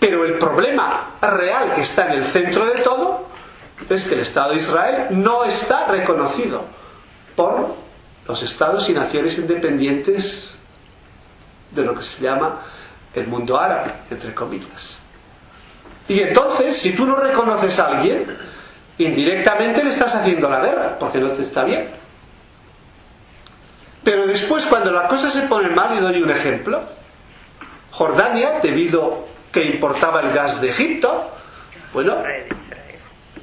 Pero el problema real que está en el centro de todo es que el Estado de Israel no está reconocido por los estados y naciones independientes de lo que se llama el mundo árabe, entre comillas. Y entonces, si tú no reconoces a alguien, indirectamente le estás haciendo la guerra, porque no te está bien. Pero después, cuando la cosa se pone mal, y doy un ejemplo, Jordania, debido que importaba el gas de Egipto, bueno,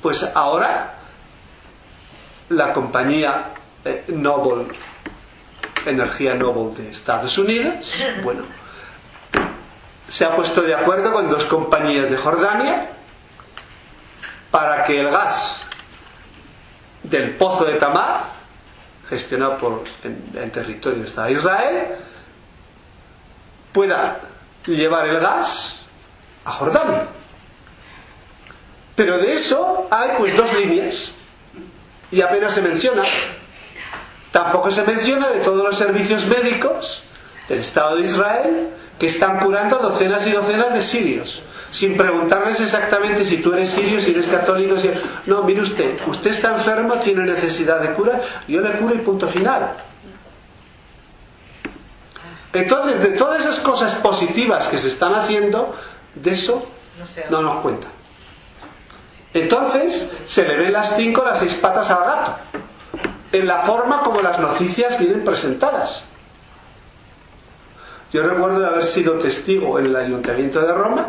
pues ahora la compañía eh, Noble, Energía Noble de Estados Unidos, bueno, se ha puesto de acuerdo con dos compañías de Jordania para que el gas del pozo de Tamar, gestionado por en, territorio de Estado de Israel, pueda llevar el gas a Jordania. Pero de eso hay pues dos líneas y apenas se menciona. Tampoco se menciona de todos los servicios médicos del Estado de Israel que están curando docenas y docenas de sirios. sin preguntarles exactamente si tú eres sirio, si eres católico, si... No, mire usted, usted está enfermo, tiene necesidad de cura, yo le curo y punto final. Entonces, de todas esas cosas positivas que se están haciendo, de eso no nos cuenta. Entonces, se le ven las cinco, las seis patas al gato, en la forma como las noticias vienen presentadas. Yo recuerdo de haber sido testigo en el Ayuntamiento de Roma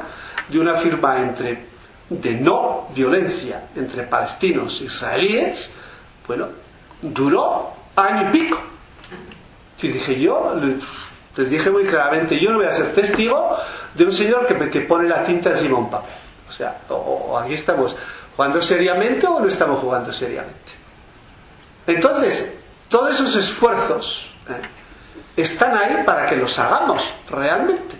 de una firma entre, de no violencia entre palestinos e israelíes. Bueno, duró año y pico. Y dije yo, les dije muy claramente, yo no voy a ser testigo de un señor que, que pone la tinta encima de un papel. O sea, o, aquí estamos jugando seriamente o no estamos jugando seriamente. Entonces, todos esos esfuerzos ¿eh? están ahí para que los hagamos realmente.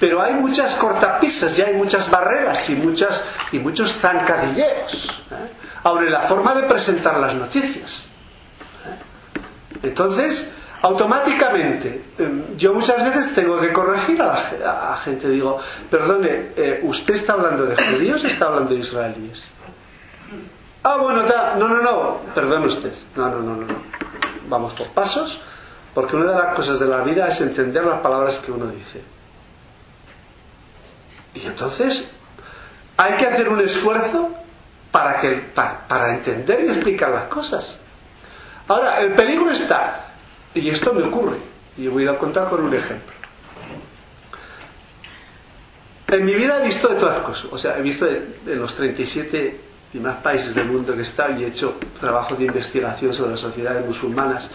Pero hay muchas cortapisas y hay muchas barreras y, muchas, y muchos zancadilleros, ¿eh? en la forma de presentar las noticias. ¿eh? Entonces, automáticamente, em, yo muchas veces tengo que corregir a la gente. Digo, perdone, eh, ¿usted está hablando de judíos o está hablando de israelíes? Ah, bueno, no, no, no, perdone usted. No, no, no, no, no. Vamos por pasos, porque una de las cosas de la vida es entender las palabras que uno dice. Y entonces hay que hacer un esfuerzo para, que, para entender y explicar las cosas. Ahora, el peligro está y esto me ocurre. Y voy a contar con un ejemplo. En mi vida he visto de todas cosas. O sea, he visto en los 37 y más países del mundo que he y he hecho trabajo de investigación sobre las sociedades musulmanas.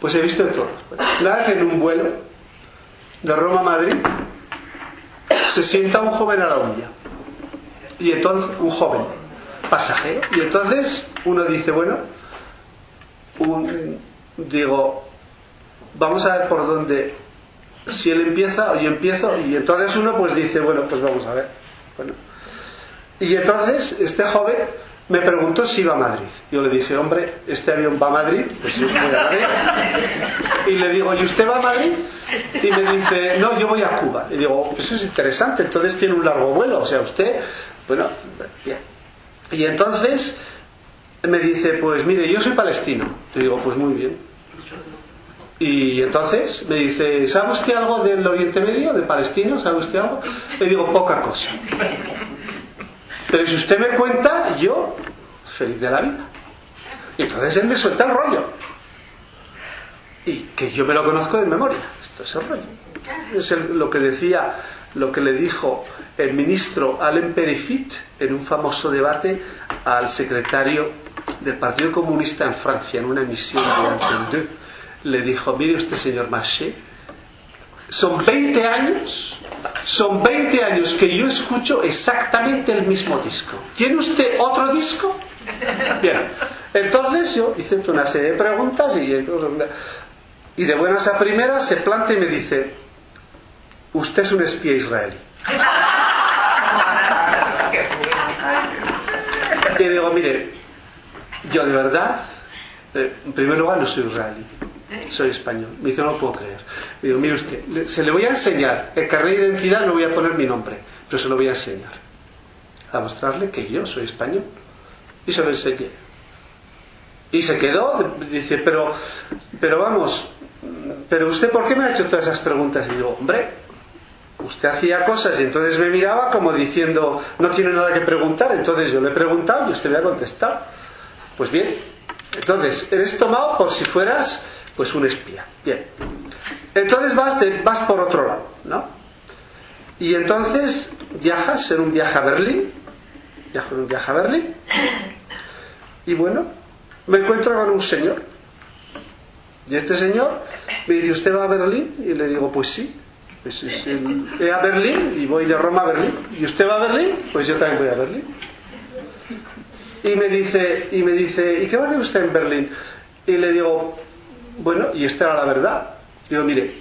Pues he visto de todo. Una vez en un vuelo de Roma a Madrid se sienta un joven a la orilla. Y entonces, un joven pasajero. Y entonces uno dice, bueno, un, digo, vamos a ver por dónde, si él empieza o yo empiezo, y entonces uno pues dice, bueno, pues vamos a ver. Bueno. Y entonces este joven me preguntó si iba a Madrid. Yo le dije, hombre, este avión va a Madrid, pues yo voy a Madrid. Y le digo, ¿y usted va a Madrid? Y me dice, no, yo voy a Cuba. Y digo, pues eso es interesante, entonces tiene un largo vuelo, o sea, usted, bueno, bien. Y entonces me dice, pues mire, yo soy palestino. Le digo, pues muy bien. Y entonces me dice, ¿sabe usted algo del Oriente Medio, de Palestino? ¿Sabe usted algo? Le digo, poca cosa. Pero si usted me cuenta, yo, feliz de la vida. Y entonces él me suelta el rollo. Y que yo me lo conozco de memoria. Esto es el rollo. Es lo que decía, lo que le dijo el ministro Alain Perifit en un famoso debate al secretario del Partido Comunista en Francia en una emisión de Antenne le dijo, mire usted señor Marché, son 20 años, son 20 años que yo escucho exactamente el mismo disco. ¿Tiene usted otro disco? Bien, entonces yo hice una serie de preguntas y, y de buenas a primeras se planta y me dice, usted es un espía israelí. Y digo, mire, yo de verdad, eh, en primer lugar, no soy israelí, soy español. Me dice, no lo puedo creer. Digo, mire usted, se le voy a enseñar, el carnet de identidad no voy a poner mi nombre, pero se lo voy a enseñar. A mostrarle que yo soy español. Y se lo enseñé. Y se quedó, dice, pero, pero vamos, pero usted, ¿por qué me ha hecho todas esas preguntas? Y digo, hombre, usted hacía cosas y entonces me miraba como diciendo, no tiene nada que preguntar, entonces yo le he preguntado y usted me ha contestado. Pues bien, entonces eres tomado por si fueras pues un espía. Bien. Entonces vas, vas por otro lado, ¿no? Y entonces viajas en un viaje a Berlín, viajo en un viaje a Berlín, y bueno, me encuentro con un señor. Y este señor me dice, ¿usted va a Berlín? Y le digo, pues sí. Pues es a Berlín y voy de Roma a Berlín. ¿Y usted va a Berlín? Pues yo también voy a Berlín. Y me dice, y me dice, ¿y qué va a hacer usted en Berlín? Y le digo, bueno, y esta era la verdad. Digo, mire,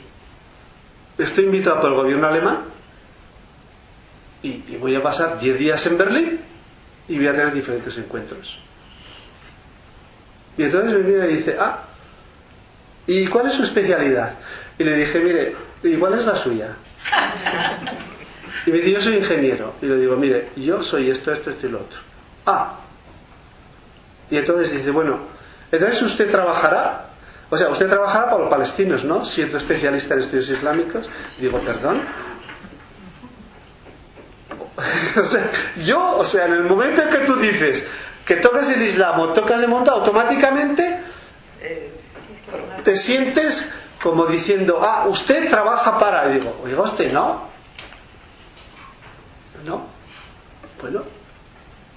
estoy invitado por el gobierno alemán y, voy a pasar 10 días en Berlín y voy a tener diferentes encuentros. Y entonces me viene y dice, ah, ¿y cuál es su especialidad? Y le dije, mire, ¿y cuál es la suya? Y me dice, yo soy ingeniero. Y le digo, mire, yo soy esto, esto, esto y lo otro. Ah. Y entonces dice, bueno, entonces usted trabajará, o sea, usted trabajará para los palestinos, ¿no? Siendo especialista en estudios islámicos. digo, perdón. o sea, yo, o sea, en el momento en que tú dices que tocas el Islam o tocas el mundo, automáticamente te sientes como diciendo, ah, usted trabaja para. Y digo, oiga, usted no. No. Bueno,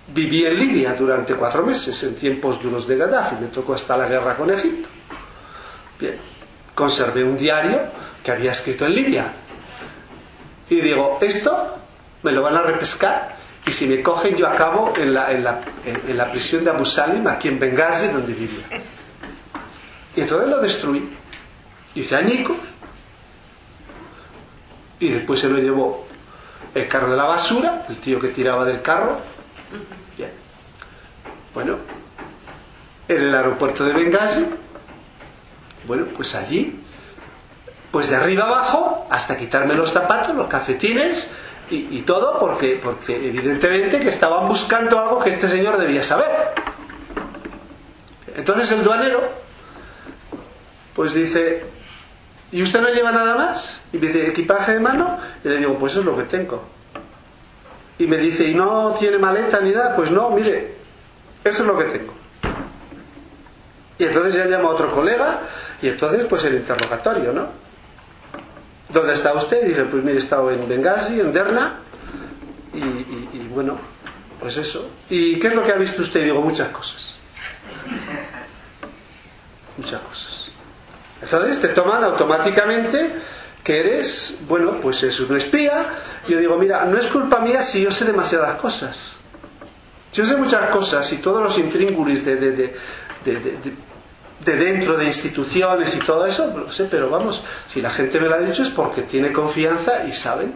viví en Libia durante cuatro meses, en tiempos duros de Gaddafi, me tocó hasta la guerra con Egipto. Conservé un diario que había escrito en Libia. Y digo, esto me lo van a repescar y si me cogen yo acabo en la, en la, en la prisión de Abu Salim, aquí en Benghazi, donde vivía. Y entonces lo destruí. Hice añicos. Y después se lo llevó el carro de la basura, el tío que tiraba del carro. Bien. Bueno, en el aeropuerto de Benghazi, bueno, pues allí, pues de arriba abajo, hasta quitarme los zapatos, los calcetines y, y todo, porque, porque evidentemente que estaban buscando algo que este señor debía saber. Entonces el duanero, pues dice, ¿y usted no lleva nada más? Y me dice, ¿equipaje de mano? Y le digo, pues eso es lo que tengo. Y me dice, ¿y no tiene maleta ni nada? Pues no, mire, eso es lo que tengo. Y entonces ya llamo a otro colega y entonces pues el interrogatorio, ¿no? ¿Dónde está usted? Y dije, pues mire, he estado en Benghazi, en Derna, y, bueno, pues eso. ¿Y qué es lo que ha visto usted? Y digo, muchas cosas. Muchas cosas. Entonces te toman automáticamente que eres, bueno, pues es un espía. Yo digo, mira, no es culpa mía si yo sé demasiadas cosas. Si yo sé muchas cosas y todos los intríngulis de, de, dentro de instituciones y todo eso, lo sé, pero vamos, si la gente me lo ha dicho es porque tiene confianza y saben,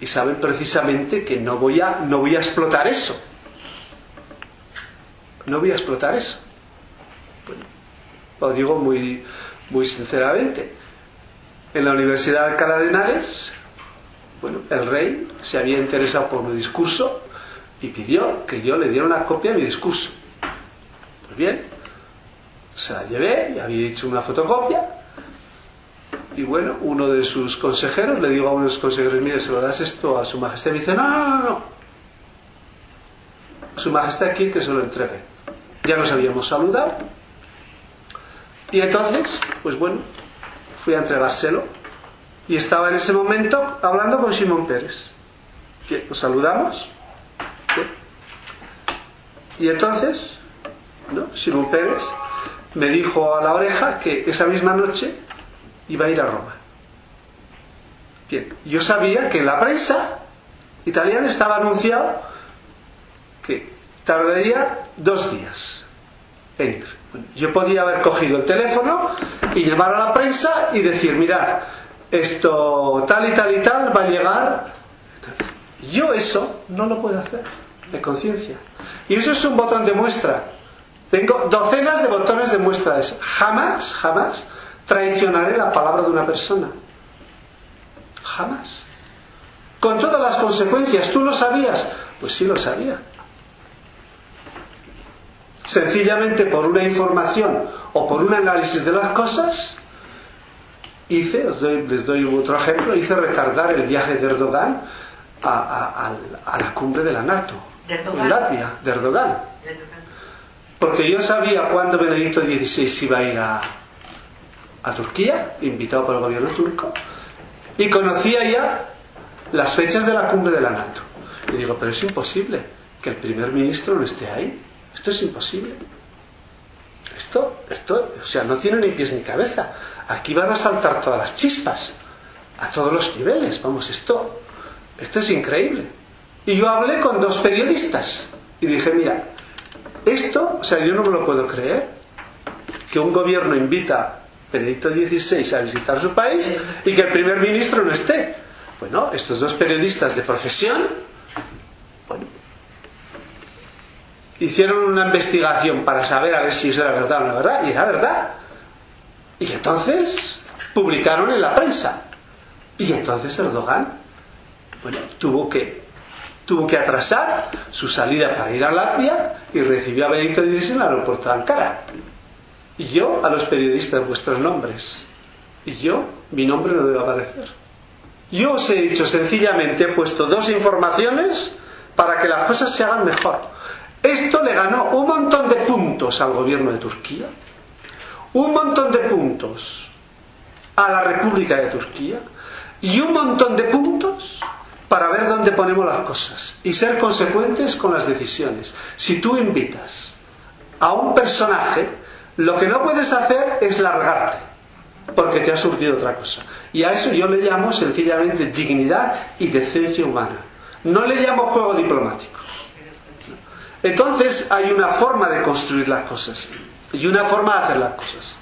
y saben precisamente que no voy a, no voy a explotar eso. No voy a explotar eso. Bueno, lo digo muy, muy sinceramente. En la Universidad de Alcalá de Henares, bueno, el rey se había interesado por mi discurso y pidió que yo le diera una copia de mi discurso. Pues bien, se la llevé y había hecho una fotocopia. Y bueno, uno de sus consejeros le digo a uno de sus consejeros, mire, se lo das esto a su majestad. Y me dice, no, no, no. Su majestad aquí que se lo entregue. Ya nos habíamos saludado. Y entonces, pues bueno, fui a entregárselo. Y estaba en ese momento hablando con Simón Pérez. Que nos saludamos. Y entonces, ¿no? Simón Pérez me dijo a la oreja que esa misma noche iba a ir a Roma. Bien, yo sabía que en la prensa italiana estaba anunciado que tardaría dos días en yo podía haber cogido el teléfono y llamar a la prensa y decir, mirad, esto tal y tal y tal va a llegar. Yo eso no lo puedo hacer, de conciencia. Y eso es un botón de muestra. Tengo docenas de botones de muestra de eso. Jamás, jamás traicionaré la palabra de una persona. Jamás. Con todas las consecuencias. ¿Tú lo sabías? Pues sí lo sabía. Sencillamente por una información o por un análisis de las cosas, hice, os doy, les doy otro ejemplo, hice retardar el viaje de Erdogan a, a, a la cumbre de la NATO, en Latvia, de Erdogan. Porque yo sabía cuándo Benedicto XVI iba a ir a, Turquía, invitado por el gobierno turco, y conocía ya las fechas de la cumbre de la NATO. Y digo, pero es imposible que el primer ministro no esté ahí. Esto es imposible. Esto, esto, o sea, no tiene ni pies ni cabeza. Aquí van a saltar todas las chispas, a todos los niveles. Vamos, esto, esto es increíble. Y yo hablé con dos periodistas y dije, mira, esto, o sea, yo no me lo puedo creer, que un gobierno invita a Benedicto XVI a visitar su país y que el primer ministro no esté. Bueno, estos dos periodistas de profesión, bueno, hicieron una investigación para saber a ver si eso era verdad o no verdad, y era verdad. Y entonces publicaron en la prensa. Y entonces Erdogan bueno, tuvo que, tuvo que atrasar su salida para ir a Latvia y recibió a Benito XVI en el aeropuerto de Ankara. Y yo a los periodistas vuestros nombres. Y yo, mi nombre no debe aparecer. Yo os he dicho sencillamente, he puesto dos informaciones para que las cosas se hagan mejor. Esto le ganó un montón de puntos al gobierno de Turquía, un montón de puntos a la República de Turquía y un montón de puntos para ver dónde ponemos las cosas y ser consecuentes con las decisiones. Si tú invitas a un personaje, lo que no puedes hacer es largarte, porque te ha surgido otra cosa. Y a eso yo le llamo sencillamente dignidad y decencia humana. No le llamo juego diplomático. Entonces hay una forma de construir las cosas y una forma de hacer las cosas.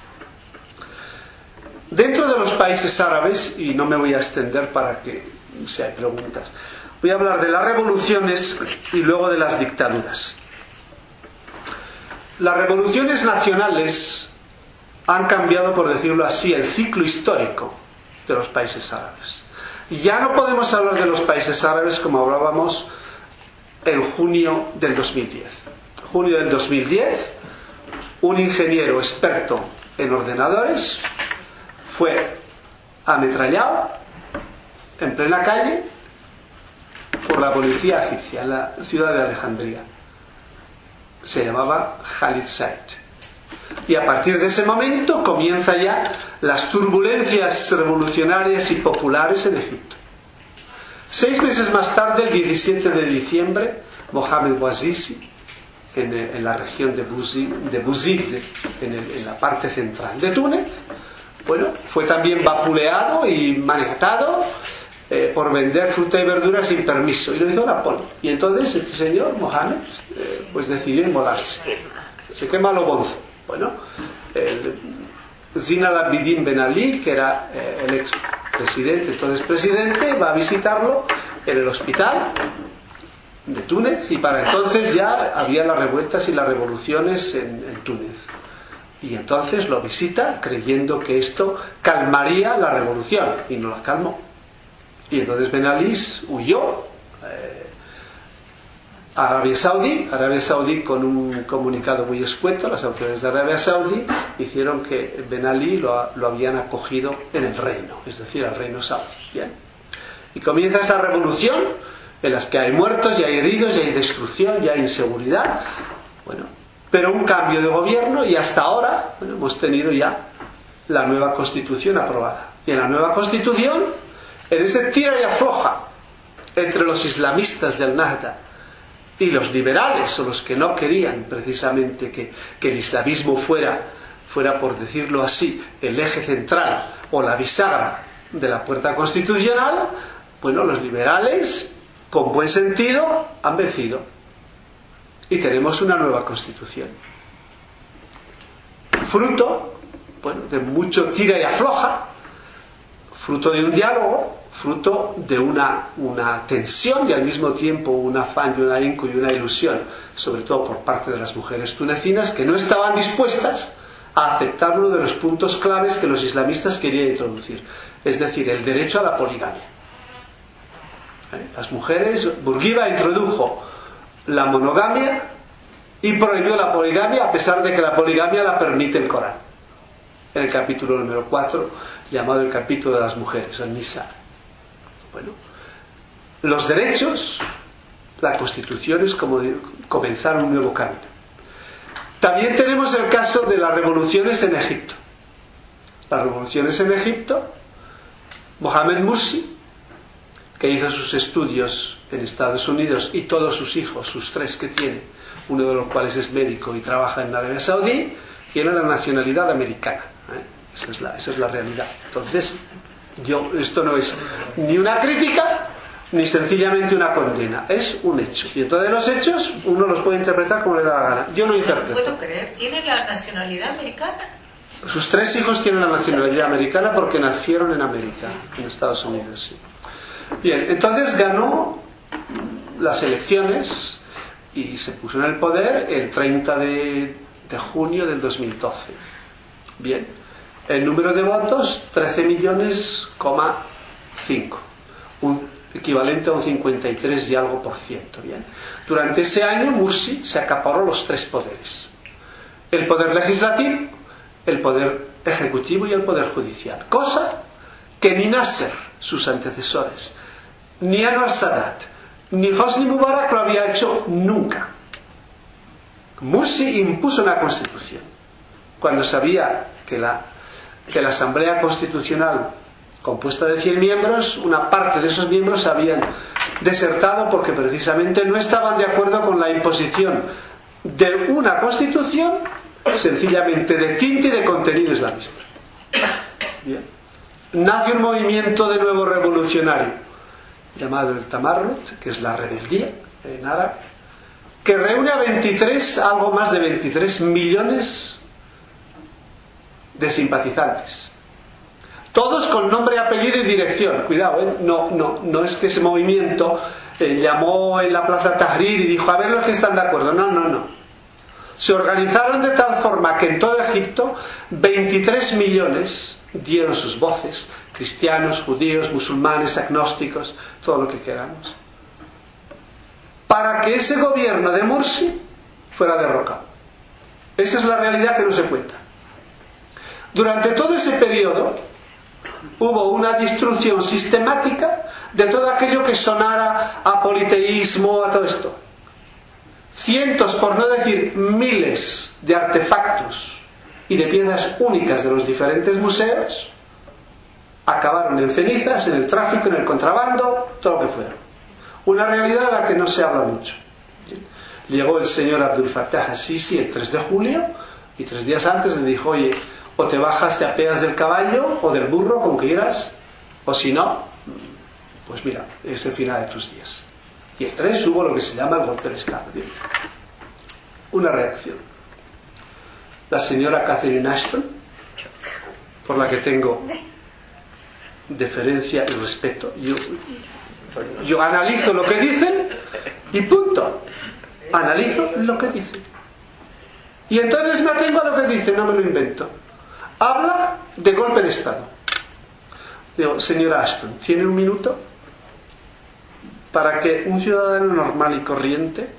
Dentro de los países árabes, y no me voy a extender para que si hay preguntas, voy a hablar de las revoluciones y luego de las dictaduras. Las revoluciones nacionales han cambiado, por decirlo así, el ciclo histórico de los países árabes. Ya no podemos hablar de los países árabes como hablábamos en junio del 2010. Junio del 2010, un ingeniero experto en ordenadores fue ametrallado en plena calle por la policía egipcia en la ciudad de Alejandría. Se llamaba Khalid Said. Y a partir de ese momento comienza ya las turbulencias revolucionarias y populares en Egipto. Seis meses más tarde, el 17 de diciembre, Mohamed Bouazizi, en, la región de Bouzid, en, la parte central de Túnez, bueno, fue también vapuleado y manejado eh, por vender fruta y verdura sin permiso. Y lo hizo Napoleón. Y entonces este señor, Mohamed, eh, pues decidió inmolarse. Se quema lo bonzo. Bueno, el Zina Abidin Ben Ali, que era eh, el ex presidente, entonces presidente, va a visitarlo en el hospital de Túnez y para entonces ya había las revueltas y las revoluciones en, en Túnez. Y entonces lo visita creyendo que esto calmaría la revolución y no la calmó. Y entonces Ben Ali huyó eh, a Arabia Saudí. Arabia Saudí con un comunicado muy escueto, las autoridades de Arabia Saudí hicieron que Ben Ali lo, lo habían acogido en el reino, es decir, al reino saudí. Bien. Y comienza esa revolución en las que hay muertos, y hay heridos, y hay destrucción, y hay inseguridad. Bueno, pero un cambio de gobierno y hasta ahora hemos tenido ya la nueva constitución aprobada. Y en la nueva constitución, en ese tira y afloja entre los islamistas del Nahda y los liberales, o los que no querían precisamente que, el islamismo fuera, fuera, por decirlo así, el eje central o la bisagra de la puerta constitucional, bueno, los liberales, con buen sentido, han vencido y tenemos una nueva constitución. Fruto, bueno, de mucho tira y afloja, fruto de un diálogo, fruto de una, una tensión y al mismo tiempo un afán y un ahínco y una ilusión, sobre todo por parte de las mujeres tunecinas, que no estaban dispuestas a aceptar uno de los puntos claves que los islamistas querían introducir, es decir, el derecho a la poligamia. ¿Eh? Las mujeres, Burguiba introdujo la monogamia y prohibió la poligamia a pesar de que la poligamia la permite el Corán. En el capítulo número 4, llamado el capítulo de las mujeres, el Nisa. Bueno, los derechos, la constitución es como comenzar un nuevo camino. También tenemos el caso de las revoluciones en Egipto. Las revoluciones en Egipto, Mohamed Mursi, que hizo sus estudios en Estados Unidos y todos sus hijos, sus tres que tiene, uno de los cuales es médico y trabaja en Arabia Saudí, tiene la nacionalidad americana. ¿eh? Esa, es la, esa es la realidad. Entonces, yo, esto no es ni una crítica ni sencillamente una condena, es un hecho. Y entonces los hechos uno los puede interpretar como le da la gana. Yo no interpreto. ¿Puedo creer? ¿Tiene la nacionalidad americana? Sus tres hijos tienen la nacionalidad americana porque nacieron en América, en Estados Unidos, sí. Bien, entonces ganó las elecciones y se puso en el poder el 30 de, junio del 2012. Bien, el número de votos 13 millones, 5. Un equivalente a un 53 y algo por ciento. ¿bien? Durante ese año Mursi se acaparó los tres poderes. El poder legislativo, el poder ejecutivo y el poder judicial. Cosa que ni Nasser, sus antecesores, ni Anwar Sadat, ni Hosni Mubarak lo había hecho nunca. Mursi impuso una constitución cuando sabía que la, que la Asamblea Constitucional, compuesta de 100 miembros, una parte de esos miembros habían desertado porque precisamente no estaban de acuerdo con la imposición de una constitución sencillamente de tinte y de contenido islamista. Nace un movimiento de nuevo revolucionario llamado el Tamarrut, que es la rebeldía en árabe, que reúne a 23, algo más de 23 millones de simpatizantes. Todos con nombre, apellido y dirección. Cuidado, ¿eh? no, no, no es que ese movimiento eh, llamó en la plaza Tahrir y dijo, a ver los que están de acuerdo. No, no, no. Se organizaron de tal forma que en todo Egipto 23 millones dieron sus voces, cristianos, judíos, musulmanes, agnósticos, todo lo que queramos, para que ese gobierno de Mursi fuera derrocado. Esa es la realidad que no se cuenta. Durante todo ese periodo hubo una destrucción sistemática de todo aquello que sonara a politeísmo, a todo esto. Cientos, por no decir miles, de artefactos y de piezas únicas de los diferentes museos acabaron en cenizas, en el tráfico, en el contrabando, todo lo que fuera. Una realidad de la que no se habla mucho. Llegó el señor Abdul Fattah Sisi el 3 de julio y tres días antes le dijo, oye, o te bajas, te apeas del caballo o del burro, como quieras, o si no, pues mira, es el final de tus días. Y el 3 hubo lo que se llama el golpe de Estado. Bien. Una reacción. La señora Catherine Ashton, por la que tengo deferencia y respeto. Yo, yo analizo lo que dicen y punto. Analizo lo que dicen. Y entonces me atengo a lo que dicen, no me lo invento. Habla de golpe de Estado. Digo, señora Ashton, ¿tiene un minuto para que un ciudadano normal y corriente,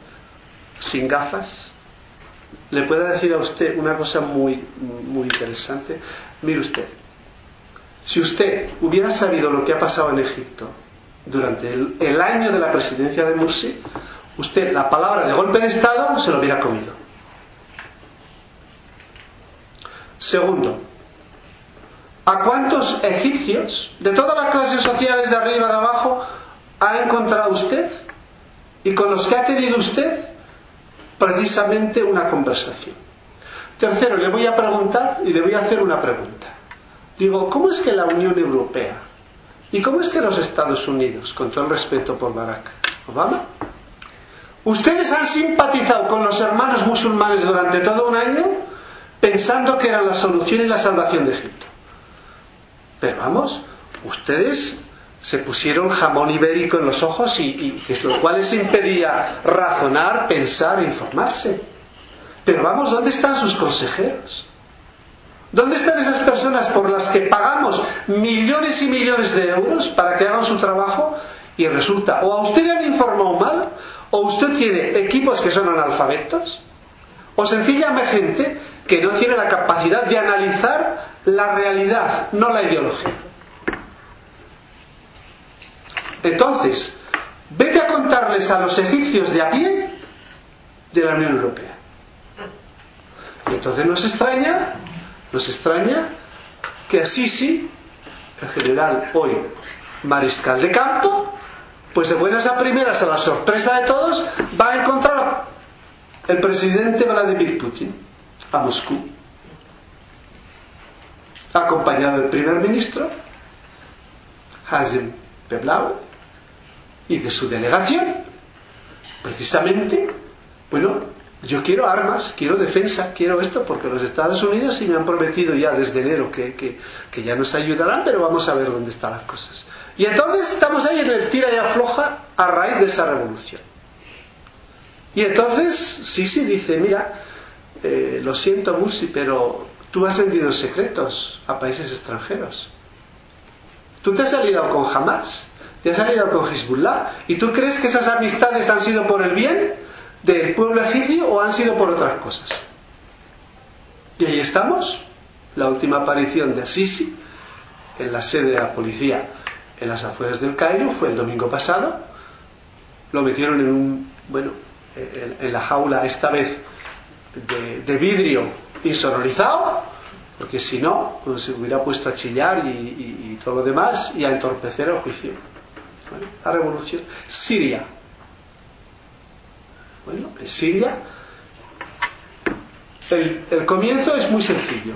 sin gafas, le pueda decir a usted una cosa muy, muy interesante? Mire usted, si usted hubiera sabido lo que ha pasado en Egipto durante el, el, año de la presidencia de Mursi, usted la palabra de golpe de Estado se lo hubiera comido. Segundo, ¿a cuántos egipcios de todas las clases sociales de arriba de abajo ha encontrado usted y con los que ha tenido usted precisamente una conversación? Tercero, le voy a preguntar y le voy a hacer una pregunta. Digo, ¿cómo es que la Unión Europea y cómo es que los Estados Unidos, con todo el respeto por Barack Obama, ustedes han simpatizado con los hermanos musulmanes durante todo un año pensando que eran la solución y la salvación de Egipto? Pero vamos, ustedes se pusieron jamón ibérico en los ojos y, lo cual les impedía razonar, pensar e informarse. Pero vamos, ¿dónde están sus consejeros? ¿Dónde están esas personas por las que pagamos millones y millones de euros para que hagan su trabajo y resulta o a usted le han informado mal o usted tiene equipos que son analfabetos o sencillamente gente que no tiene la capacidad de analizar la realidad, no la ideología? Entonces, vete a contarles a los egipcios de a pie de la Unión Europea. Y entonces nos extraña nos extraña que a Sisi, el general hoy mariscal de campo, pues de buenas a primeras, a la sorpresa de todos, va a encontrar el presidente Vladimir Putin a Moscú, acompañado del primer ministro, Hazem Peblau, y de su delegación, precisamente, bueno, yo quiero armas, quiero defensa, quiero esto, porque los Estados Unidos sí me han prometido ya desde enero que, que, que, ya nos ayudarán, pero vamos a ver dónde están las cosas. Y entonces estamos ahí en el tira y afloja a raíz de esa revolución. Y entonces, sí, dice, mira, eh, lo siento, Mursi, pero tú has vendido secretos a países extranjeros. Tú te has aliado con Hamas, se han ido con Hezbollah. ¿Y tú crees que esas amistades han sido por el bien del pueblo egipcio o han sido por otras cosas? Y ahí estamos, la última aparición de Sisi en la sede de la policía en las afueras del Cairo fue el domingo pasado. Lo metieron en un, bueno, en, la jaula esta vez de vidrio insonorizado, porque si no, pues se hubiera puesto a chillar y, y- y todo lo demás y a entorpecer el juicio. La revolución. Siria. Bueno, en Siria el, el comienzo es muy sencillo.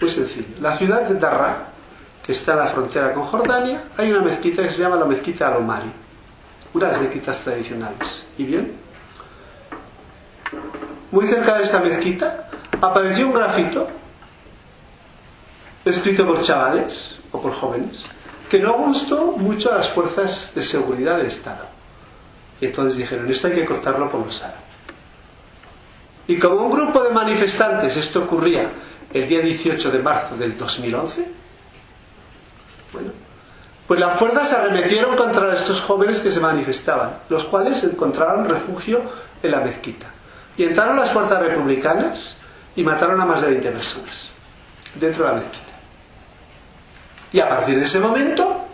Muy sencillo. La ciudad de Darra, que está en la frontera con Jordania, hay una mezquita que se llama la mezquita Al-Omari. Unas mezquitas tradicionales. ¿Y bien? Muy cerca de esta mezquita apareció un grafito escrito por chavales o por jóvenes que no gustó mucho a las fuerzas de seguridad del Estado. Y entonces dijeron, esto hay que cortarlo por los árabes. Y como un grupo de manifestantes, esto ocurría el día 18 de marzo del 2011, bueno, pues las fuerzas se arremetieron contra estos jóvenes que se manifestaban, los cuales encontraron refugio en la mezquita. Y entraron las fuerzas republicanas y mataron a más de 20 personas dentro de la mezquita. Y a partir de ese momento,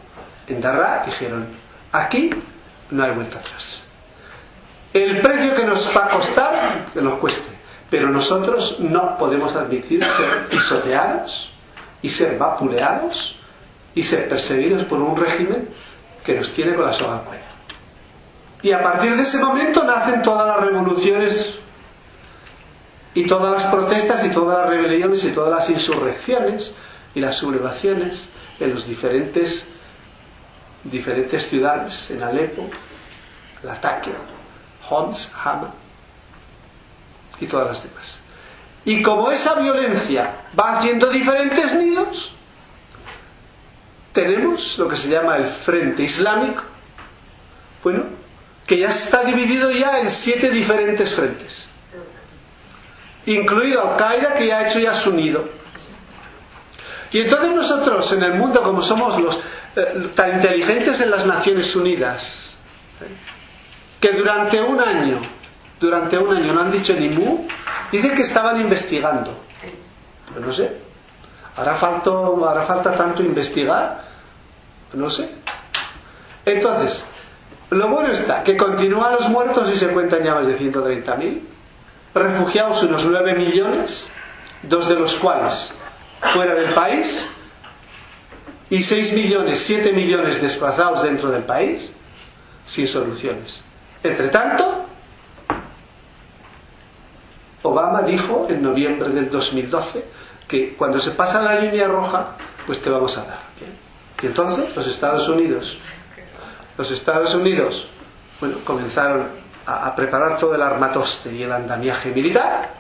en Darra dijeron, aquí no hay vuelta atrás. El precio que nos va a costar, que nos cueste. Pero nosotros no podemos admitir ser pisoteados y ser vapuleados y ser perseguidos por un régimen que nos tiene con la soga al cuello. Y a partir de ese momento nacen todas las revoluciones y todas las protestas y todas las rebeliones y todas las insurrecciones y las sublevaciones en los diferentes, diferentes ciudades, en Alepo, Latakia, Homs, Hama y todas las demás. Y como esa violencia va haciendo diferentes nidos, tenemos lo que se llama el Frente Islámico, bueno, que ya está dividido ya en siete diferentes frentes, incluido Al-Qaeda que ya ha hecho ya su nido. Y entonces nosotros en el mundo, como somos los eh, tan inteligentes en las Naciones Unidas, que durante un año, durante un año no han dicho ni mu, dicen que estaban investigando. Pues no sé. Ahora, faltó, ahora falta tanto investigar. No sé. Entonces, lo bueno está que continúan los muertos y se cuentan ya más de 130.000. Refugiados unos 9 millones, dos de los cuales fuera del país. Y 6 millones, 7 millones desplazados dentro del país, sin soluciones. Entre tanto, Obama dijo en noviembre del 2012 que cuando se pasa la línea roja, pues te vamos a dar. Y entonces los Estados Unidos, los Estados Unidos, bueno, comenzaron a, a preparar todo el armatoste y el andamiaje militar.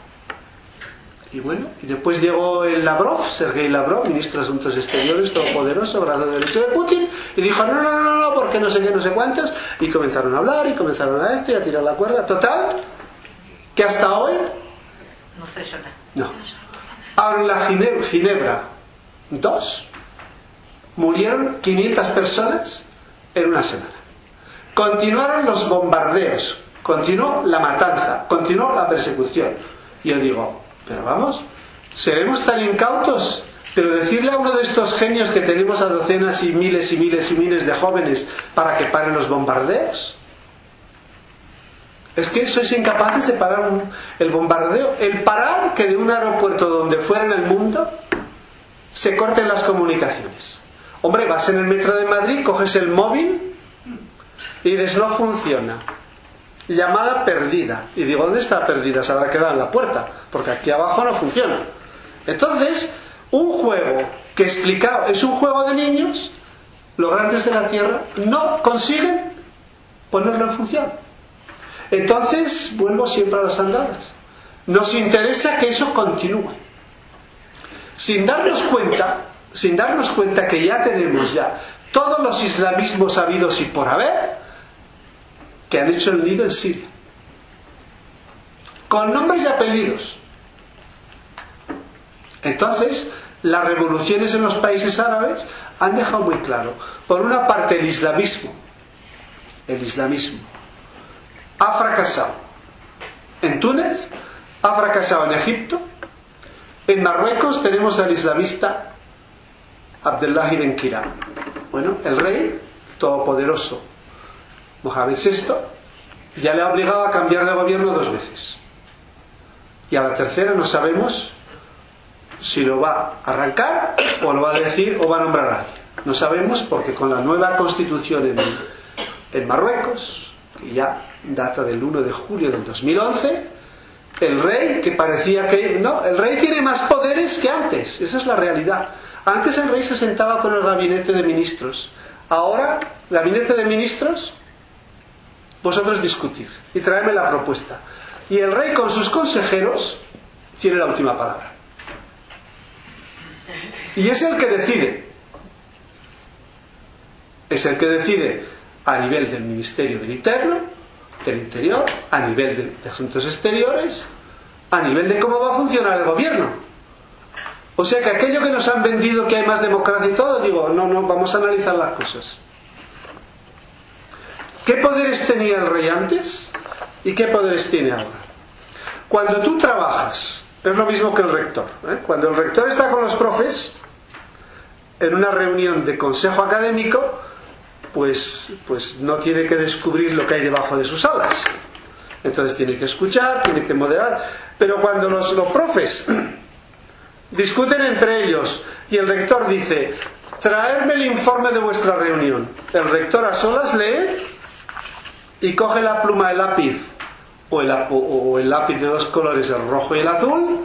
Y bueno, y después llegó el Lavrov, Sergei Lavrov, ministro de Asuntos Exteriores, todopoderoso, brazo derecho de Putin, y dijo, no, no, no, no, porque no sé qué, no sé cuántos, y comenzaron a hablar, y comenzaron a esto, y a tirar la cuerda. Total, que hasta hoy, No sé yo nada. no. Ahora en la Gine- Ginebra, dos, murieron 500 personas en una semana. Continuaron los bombardeos, continuó la matanza, continuó la persecución. Y yo digo, pero vamos, seremos tan incautos, pero decirle a uno de estos genios que tenemos a docenas y miles y miles y miles de jóvenes para que paren los bombardeos. Es que sois incapaces de parar un- el bombardeo. El parar que de un aeropuerto donde fuera en el mundo se corten las comunicaciones. Hombre, vas en el metro de Madrid, coges el móvil y dices no funciona. Llamada perdida. Y digo, ¿dónde está perdida? Se habrá quedado en la puerta, porque aquí abajo no funciona. Entonces, un juego que explicado es un juego de niños, los grandes de la Tierra no consiguen ponerlo en función. Entonces, vuelvo siempre a las andadas. Nos interesa que eso continúe. Sin darnos cuenta, sin darnos cuenta que ya tenemos ya todos los islamismos habidos y por haber que han hecho el nido en Siria. Con nombres y apellidos. Entonces, las revoluciones en los países árabes han dejado muy claro, por una parte el islamismo, el islamismo ha fracasado en Túnez, ha fracasado en Egipto, en Marruecos tenemos al islamista Abdullah ibn Kiram. Bueno, el rey todopoderoso Mohamed VI ya le ha obligado a cambiar de gobierno dos veces. Y a la tercera no sabemos si lo va a arrancar o lo va a decir o va a nombrar a alguien. No sabemos porque con la nueva constitución en, en Marruecos, que ya data del 1 de julio del 2011, el rey, que parecía que... No, el rey tiene más poderes que antes, esa es la realidad. Antes el rey se sentaba con el gabinete de ministros. Ahora, gabinete de ministros, vosotros discutir y traerme la propuesta. Y el rey con sus consejeros tiene la última palabra. Y es el que decide. Es el que decide a nivel del Ministerio del Interno, del Interior, a nivel de, de Asuntos Exteriores, a nivel de cómo va a funcionar el gobierno. O sea que aquello que nos han vendido que hay más democracia y todo, digo, no, no, vamos a analizar las cosas. ¿Qué poderes tenía el rey antes y qué poderes tiene ahora? Cuando tú trabajas, es lo mismo que el rector. ¿eh? Cuando el rector está con los profes, en una reunión de consejo académico, pues, pues no tiene que descubrir lo que hay debajo de sus alas. Entonces tiene que escuchar, tiene que moderar. Pero cuando los, los profes discuten entre ellos y el rector dice, traerme el informe de vuestra reunión, el rector a solas lee y coge la pluma de lápiz o el, o el lápiz de dos colores, el rojo y el azul,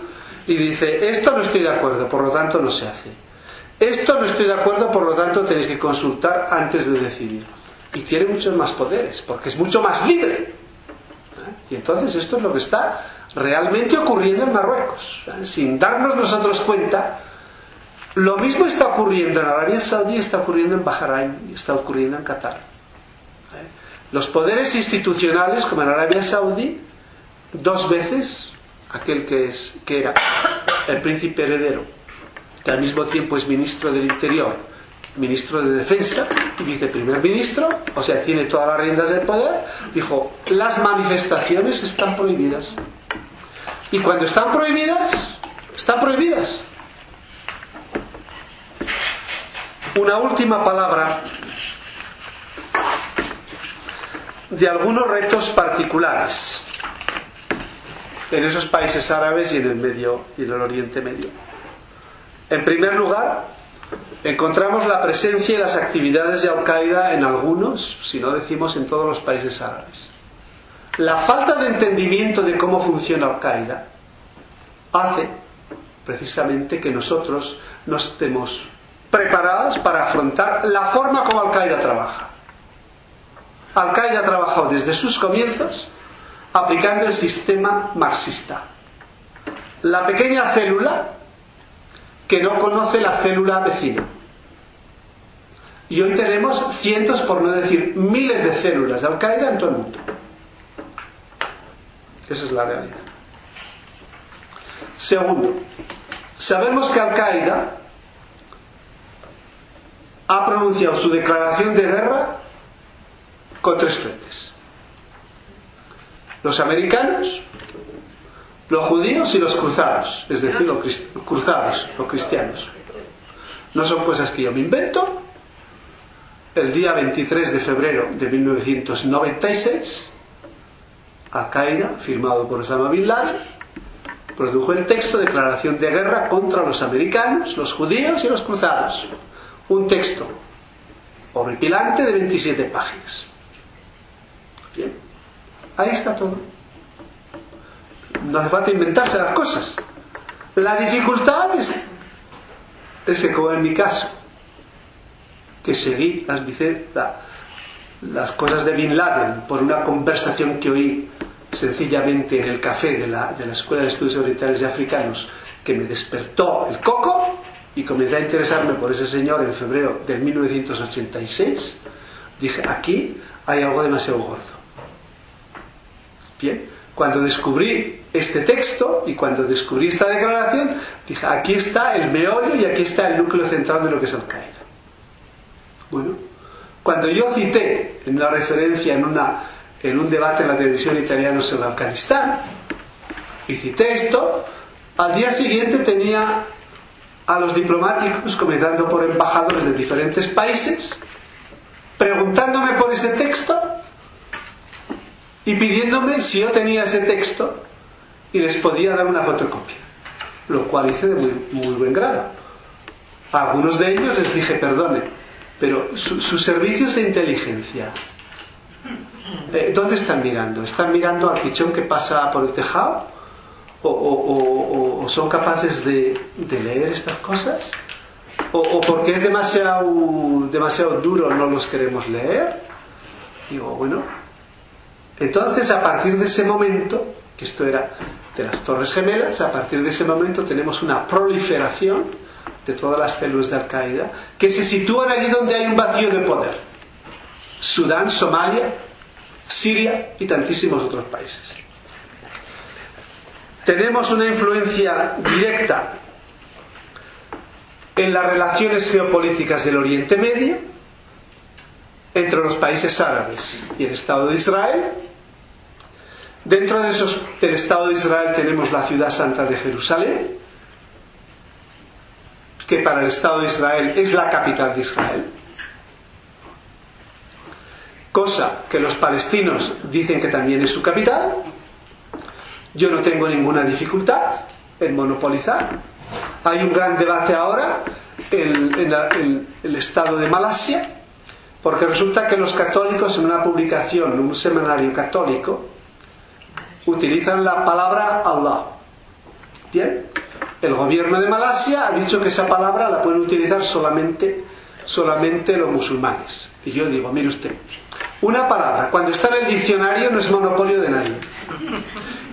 y dice, esto no estoy de acuerdo, por lo tanto no se hace. Esto no estoy de acuerdo, por lo tanto tenéis que consultar antes de decidir. Y tiene muchos más poderes, porque es mucho más libre. ¿Eh? Y entonces esto es lo que está realmente ocurriendo en Marruecos. ¿eh? Sin darnos nosotros cuenta, lo mismo está ocurriendo en Arabia Saudí, está ocurriendo en Bahrein, está ocurriendo en Qatar. Los poderes institucionales, como en Arabia Saudí, dos veces aquel que, es, que era el príncipe heredero, que al mismo tiempo es ministro del Interior, ministro de Defensa y viceprimer ministro, o sea, tiene todas las riendas del poder, dijo, las manifestaciones están prohibidas. Y cuando están prohibidas, están prohibidas. Una última palabra de algunos retos particulares en esos países árabes y en el medio y en el Oriente Medio. En primer lugar, encontramos la presencia y las actividades de Al-Qaeda en algunos, si no decimos en todos los países árabes. La falta de entendimiento de cómo funciona Al-Qaeda hace precisamente que nosotros no estemos preparados para afrontar la forma como Al-Qaeda trabaja. Al-Qaeda ha trabajado desde sus comienzos aplicando el sistema marxista. La pequeña célula que no conoce la célula vecina. Y hoy tenemos cientos, por no decir miles de células de Al-Qaeda en todo el mundo. Esa es la realidad. Segundo, sabemos que Al-Qaeda ha pronunciado su declaración de guerra con tres frentes. Los americanos, los judíos y los cruzados, es decir, los cruzados, los cristianos. No son cosas que yo me invento. El día 23 de febrero de 1996, Al-Qaeda, firmado por Osama Bin Laden, produjo el texto Declaración de Guerra contra los americanos, los judíos y los cruzados. Un texto horripilante de 27 páginas. Bien, ahí está todo. No hace falta inventarse las cosas. La dificultad es, que, como en mi caso, que seguí las, las cosas de Bin Laden por una conversación que oí sencillamente en el café de la, de la Escuela de Estudios Orientales y Africanos, que me despertó el coco y comencé a interesarme por ese señor en febrero de 1986, dije, aquí hay algo demasiado gordo. Bien, Cuando descubrí este texto y cuando descubrí esta declaración, dije, aquí está el meollo y aquí está el núcleo central de lo que es Al-Qaeda. Bueno, cuando yo cité en una referencia, en, una, en un debate en la televisión italiana sobre Afganistán, y cité esto, al día siguiente tenía a los diplomáticos, comenzando por embajadores de diferentes países, preguntándome por ese texto y pidiéndome si yo tenía ese texto y les podía dar una fotocopia, lo cual hice de muy, muy buen grado. A algunos de ellos les dije, perdone, pero su- sus servicios de inteligencia, eh, ¿dónde están mirando? ¿Están mirando al pichón que pasa por el tejado? ¿O, o- o- o son capaces de, de leer estas cosas? ¿O, o porque es demasiado, demasiado duro no los queremos leer? Digo, bueno, entonces a partir de ese momento, que esto era de las Torres Gemelas, a partir de ese momento tenemos una proliferación de todas las células de Al-Qaeda que se sitúan allí donde hay un vacío de poder. Sudán, Somalia, Siria y tantísimos otros países. Tenemos una influencia directa en las relaciones geopolíticas del Oriente Medio, entre los países árabes y el Estado de Israel. Dentro de esos, del Estado de Israel tenemos la ciudad santa de Jerusalén, que para el Estado de Israel es la capital de Israel. Cosa que los palestinos dicen que también es su capital. Yo no tengo ninguna dificultad en monopolizar. Hay un gran debate ahora en, en el estado de Malasia, porque resulta que los católicos en una publicación, en un semanario católico, utilizan la palabra Allah. Bien, el gobierno de Malasia ha dicho que esa palabra la pueden utilizar solamente, solamente los musulmanes. Y yo digo, mire usted, una palabra cuando está en el diccionario no es monopolio de nadie.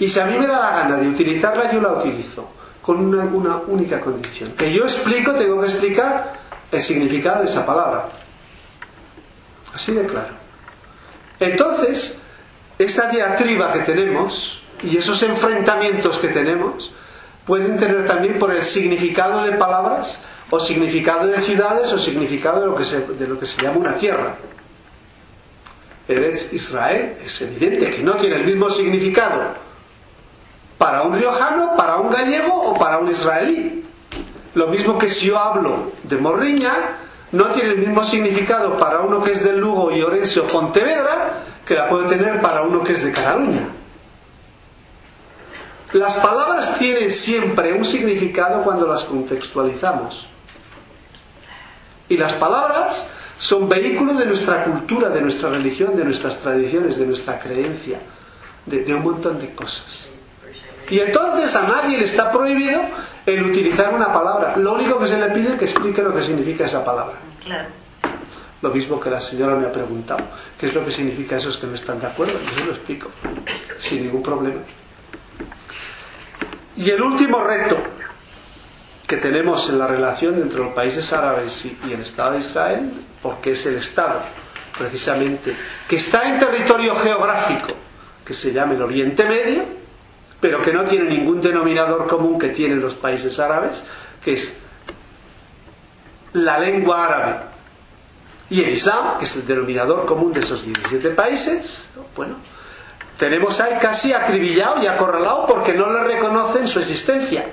Y si a mí me da la gana de utilizarla, yo la utilizo, con una, una única condición. Que yo explico, tengo que explicar el significado de esa palabra. Así de claro. Entonces, esa diatriba que tenemos y esos enfrentamientos que tenemos pueden tener también por el significado de palabras o significado de ciudades o significado de lo que se, de lo que se llama una tierra. Eretz Israel es evidente que no tiene el mismo significado para un riojano, para un gallego o para un israelí. Lo mismo que si yo hablo de Morriña, no tiene el mismo significado para uno que es de Lugo y Orense o Pontevedra que la puede tener para uno que es de Cataluña. Las palabras tienen siempre un significado cuando las contextualizamos. Y las palabras son vehículos de nuestra cultura, de nuestra religión, de nuestras tradiciones, de nuestra creencia, de, de un montón de cosas. Y entonces a nadie le está prohibido el utilizar una palabra. Lo único que se le pide es que explique lo que significa esa palabra. Claro. Lo mismo que la señora me ha preguntado, ¿qué es lo que significa esos que no están de acuerdo? Yo se lo explico, sin ningún problema. Y el último reto que tenemos en la relación entre los países árabes y, el Estado de Israel, porque es el Estado, precisamente, que está en territorio geográfico que se llama el Oriente Medio, pero que no tiene ningún denominador común que tienen los países árabes, que es la lengua árabe y el Islam, que es el denominador común de esos 17 países, bueno, tenemos ahí casi acribillado y acorralado porque no le reconocen su existencia.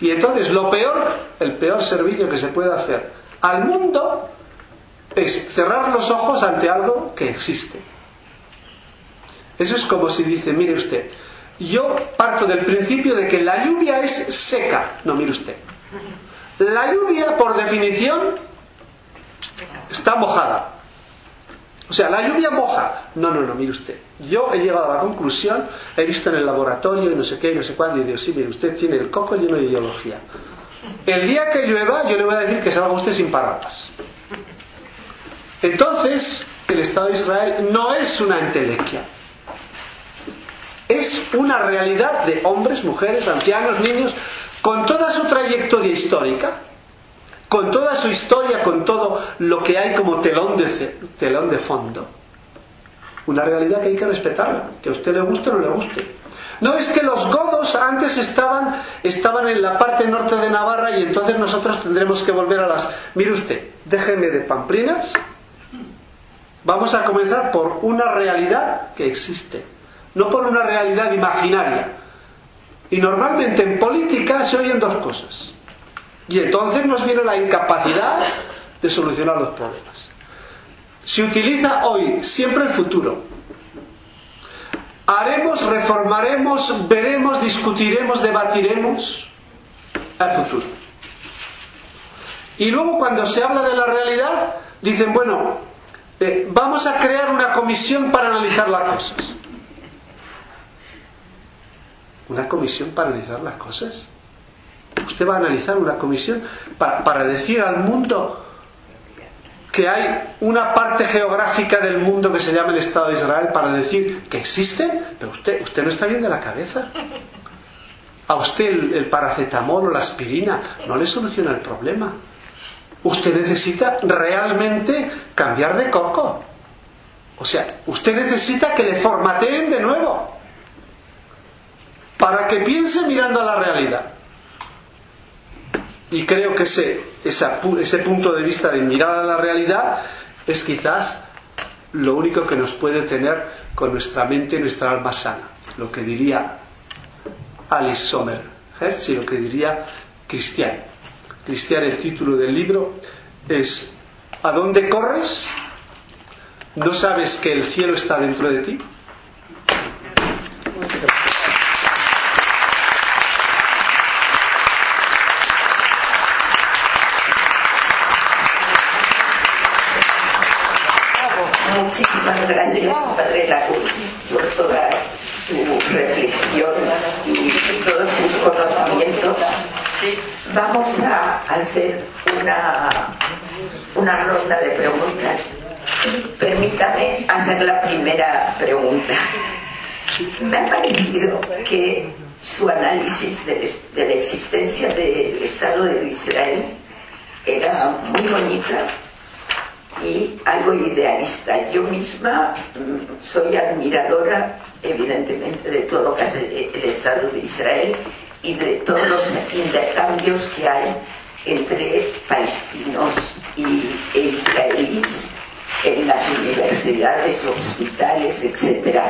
Y entonces lo peor, el peor servicio que se puede hacer al mundo es cerrar los ojos ante algo que existe. Eso es como si dice, mire usted, yo parto del principio de que la lluvia es seca. No, mire usted. La lluvia, por definición, está mojada. O sea, la lluvia moja. No, no, no, mire usted. Yo he llegado a la conclusión, he visto en el laboratorio y no sé qué y no sé cuándo, y digo, sí, mire, usted tiene el coco lleno de ideología. El día que llueva, yo le voy a decir que salga usted sin paraguas. Entonces, el Estado de Israel no es una entelequia. Es una realidad de hombres, mujeres, ancianos, niños, con toda su trayectoria histórica, con toda su historia, con todo lo que hay como telón de, telón de fondo. una realidad que hay que respetarla, que a usted le guste o no le guste. No es que los godos antes estaban, estaban en la parte norte de Navarra y entonces nosotros tendremos que volver a las... Mire usted, déjeme de pamplinas. Vamos a comenzar por una realidad que existe, no por una realidad imaginaria. Y normalmente en política se oyen dos cosas. Y entonces nos viene la incapacidad de solucionar los problemas. Se utiliza hoy, siempre el futuro. Haremos, reformaremos, veremos, discutiremos, debatiremos el futuro. Y luego cuando se habla de la realidad, dicen, bueno, eh, vamos a crear una comisión para analizar las cosas. ¿Una comisión para analizar las cosas? Usted va a analizar una comisión para, para decir al mundo que hay una parte geográfica del mundo que se llama el Estado de Israel para decir que existe, pero usted, usted no está bien de la cabeza. A usted el, el paracetamol o la aspirina no le soluciona el problema. Usted necesita realmente cambiar de coco. O sea, usted necesita que le formateen de nuevo para que piense mirando a la realidad. Y creo que ese, ese punto de vista de mirar a la realidad es quizás lo único que nos puede tener con nuestra mente y nuestra alma sana. Lo que diría Alice Sommer, y lo que diría Cristian. Cristian, el título del libro es ¿A dónde corres? ¿No sabes que el cielo está dentro de ti? Muchísimas gracias, Padre Lacuz, por toda su reflexión y todos sus conocimientos. Vamos a hacer una, una ronda de preguntas. Permítame hacer la primera pregunta. Me ha parecido que su análisis de, de la existencia del Estado de Israel era muy bonita y algo idealista. Yo misma mm, soy admiradora, evidentemente, de todo lo que hace el Estado de Israel y de todos los intercambios que hay entre palestinos y e israelíes en las universidades, hospitales, etc.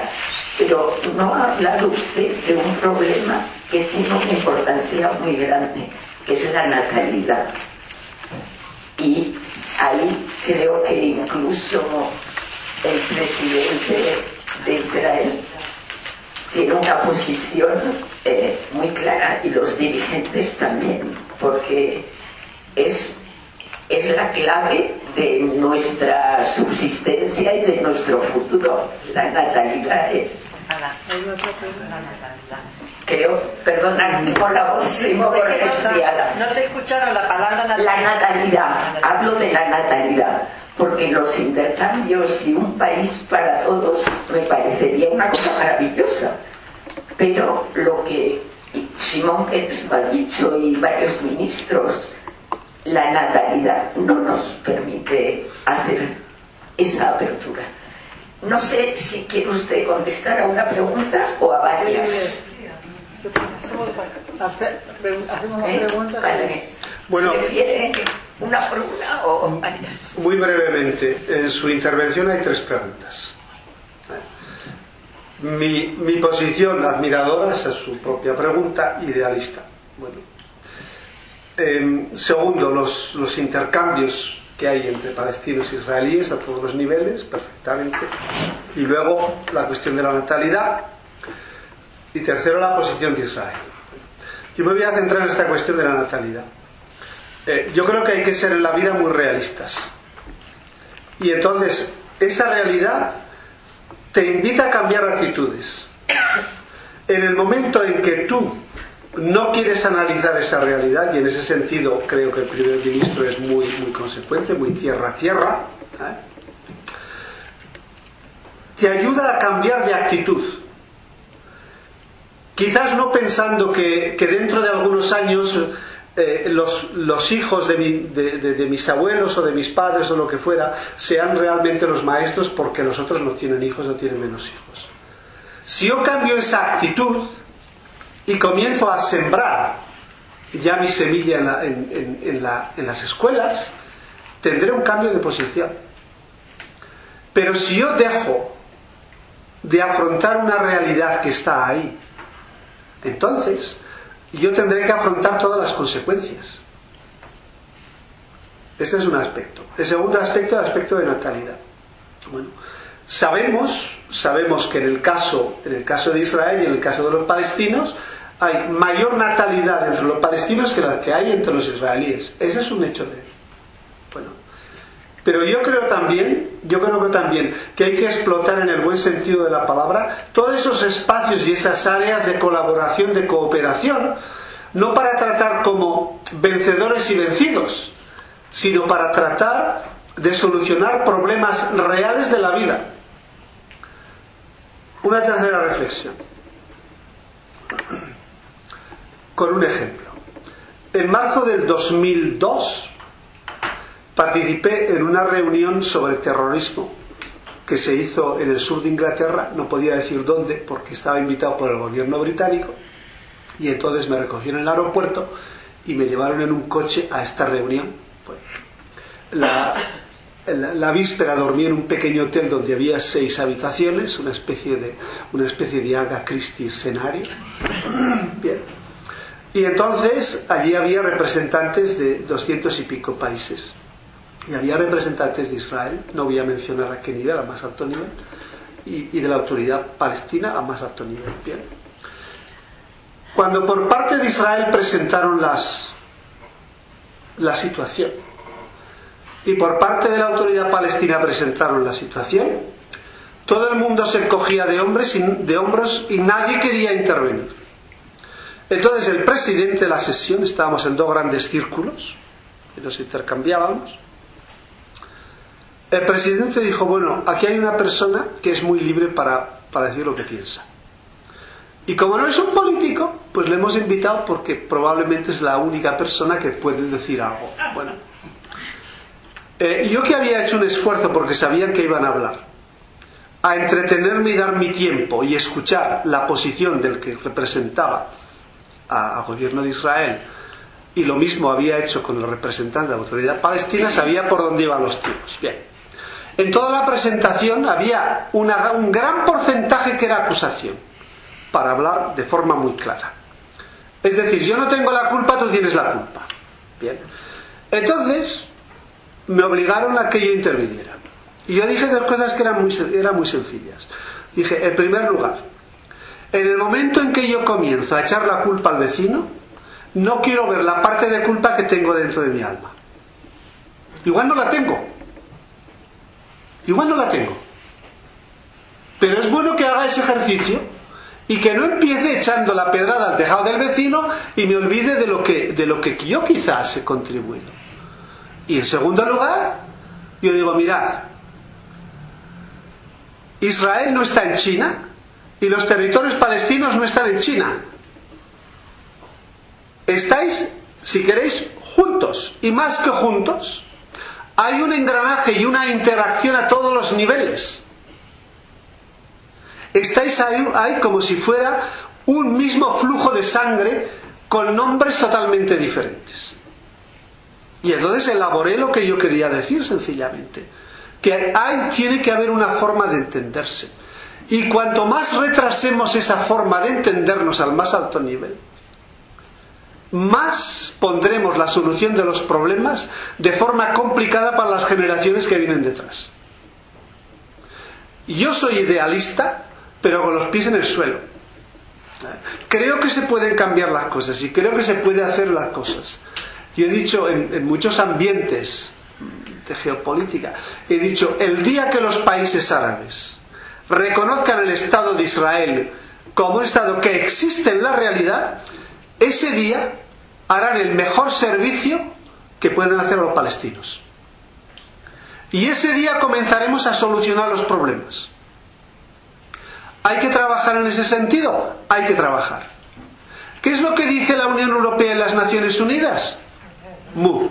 Pero no ha hablado usted de un problema que tiene una importancia muy grande, que es la natalidad. Y ahí creo que incluso el presidente de Israel tiene una posición eh, muy clara y los dirigentes también, porque es, es la clave de nuestra subsistencia y de nuestro futuro. La natalidad es. Creo, perdona por la voz, soy un poco resfriada. No te escucharon la palabra natalidad. La natalidad, hablo de la natalidad, porque los intercambios y un país para todos me parecería una cosa maravillosa. Pero lo que Simón Petro ha dicho y varios ministros, la natalidad no nos permite hacer esa apertura. No sé si quiere usted contestar a una pregunta o a varias. Hacemos una ¿Eh? pregunta. Bueno. ¿Prefiere una por una o varias? Muy brevemente, en su intervención hay tres preguntas. Mi, mi posición admiradora, esa es su propia pregunta, idealista. Bueno. Segundo, los, los intercambios que hay entre palestinos e israelíes a todos los niveles, perfectamente. Y luego la cuestión de la natalidad. Y tercero, la posición de Israel. Yo me voy a centrar en esta cuestión de la natalidad. Eh, yo creo que hay que ser en la vida muy realistas. Y entonces, esa realidad te invita a cambiar actitudes. En el momento en que tú no quieres analizar esa realidad, y en ese sentido creo que el primer ministro es muy, muy consecuente, muy tierra a tierra, ¿eh? te ayuda a cambiar de actitud. Quizás no pensando que, dentro de algunos años eh, los, hijos de, mi- de- de- de mis abuelos o de mis padres o lo que fuera sean realmente los maestros porque los otros no tienen hijos, no tienen menos hijos. Si yo cambio esa actitud y comienzo a sembrar ya mi semilla en, la- las escuelas, tendré un cambio de posición. Pero si yo dejo de afrontar una realidad que está ahí, entonces yo tendré que afrontar todas las consecuencias. Ese es un aspecto. El segundo aspecto es el aspecto de natalidad. Bueno, sabemos, sabemos que en el caso, en el caso de Israel y en el caso de los palestinos, hay mayor natalidad entre los palestinos que la que hay entre los israelíes. Ese es un hecho de. Pero yo creo también, yo creo que también que hay que explotar en el buen sentido de la palabra todos esos espacios y esas áreas de colaboración, de cooperación, no para tratar como vencedores y vencidos, sino para tratar de solucionar problemas reales de la vida. Una tercera reflexión. Con un ejemplo. En marzo del 2002 participé en una reunión sobre terrorismo que se hizo en el sur de Inglaterra, no podía decir dónde porque estaba invitado por el gobierno británico y entonces me recogieron en el aeropuerto y me llevaron en un coche a esta reunión. La- la víspera dormí en un pequeño hotel donde había seis habitaciones, una especie de, una especie de Aga Christie escenario. Bien. Y entonces allí había representantes de doscientos y pico países. Y había representantes de Israel, no voy a mencionar a qué nivel, a más alto nivel, y, y de la autoridad palestina a más alto nivel. Bien. Cuando por parte de Israel presentaron las, la situación y por parte de la autoridad palestina presentaron la situación, todo el mundo se encogía de, hombres y- de hombros y nadie quería intervenir. Entonces el presidente de la sesión, estábamos en dos grandes círculos, y nos intercambiábamos, el presidente dijo, bueno, aquí hay una persona que es muy libre para, para decir lo que piensa. Y como no es un político, pues le hemos invitado porque probablemente es la única persona que puede decir algo. Bueno, eh, yo que había hecho un esfuerzo porque sabían que iban a hablar, a entretenerme y dar mi tiempo y escuchar la posición del que representaba al gobierno de Israel, y lo mismo había hecho con el representante de la autoridad palestina, sabía por dónde iban los tiros. Bien. En toda la presentación había una- un gran porcentaje que era acusación, para hablar de forma muy clara. Es decir, yo no tengo la culpa, tú tienes la culpa. Bien. Entonces, me obligaron a que yo interviniera. Y yo dije dos cosas que eran muy, eran muy sencillas. Dije, en primer lugar, en el momento en que yo comienzo a echar la culpa al vecino, no quiero ver la parte de culpa que tengo dentro de mi alma. Igual no la tengo. Igual no la tengo. Pero es bueno que haga ese ejercicio y que no empiece echando la pedrada al tejado del vecino y me olvide de lo que, de lo que yo quizás he contribuido. Y en segundo lugar, yo digo, mirad, Israel no está en China y los territorios palestinos no están en China. Estáis, si queréis, juntos y más que juntos. Hay un engranaje y una interacción a todos los niveles. Estáis ahí, ahí como si fuera un mismo flujo de sangre con nombres totalmente diferentes. Y entonces elaboré lo que yo quería decir sencillamente. Que hay, tiene que haber una forma de entenderse. Y cuanto más retrasemos esa forma de entendernos al más alto nivel, más pondremos la solución de los problemas de forma complicada para las generaciones que vienen detrás. Yo soy idealista, pero con los pies en el suelo. Creo que se pueden cambiar las cosas y creo que se puede hacer las cosas. Yo he dicho en, en muchos ambientes de geopolítica, he dicho, el día que los países árabes reconozcan el Estado de Israel como un Estado que existe en la realidad, ese día harán el mejor servicio que pueden hacer los palestinos. Y ese día comenzaremos a solucionar los problemas. ¿Hay que trabajar en ese sentido? Hay que trabajar. ¿Qué ¿Qué es lo que dice la Unión Europea y las Naciones Unidas? Mu.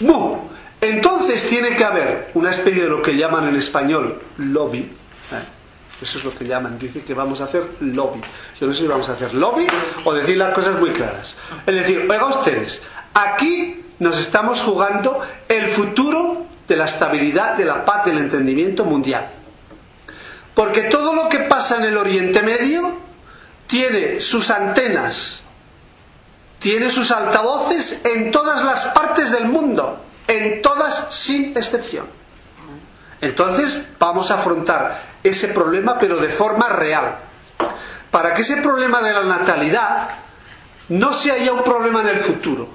Mu. Entonces tiene que haber una especie de lo que llaman en español lobby. ¿eh? Eso es lo que llaman. Dice que vamos a hacer lobby. Yo no sé si vamos a hacer lobby o decir las cosas muy claras. Es decir, oiga ustedes, aquí nos estamos jugando el futuro de la estabilidad, de la paz, del entendimiento mundial. Porque todo lo que pasa en el Oriente Medio tiene sus antenas, tiene sus altavoces en todas las partes del mundo, en todas sin excepción. Entonces vamos a afrontar ese problema, pero de forma real. Para que ese problema de la natalidad no sea ya un problema en el futuro,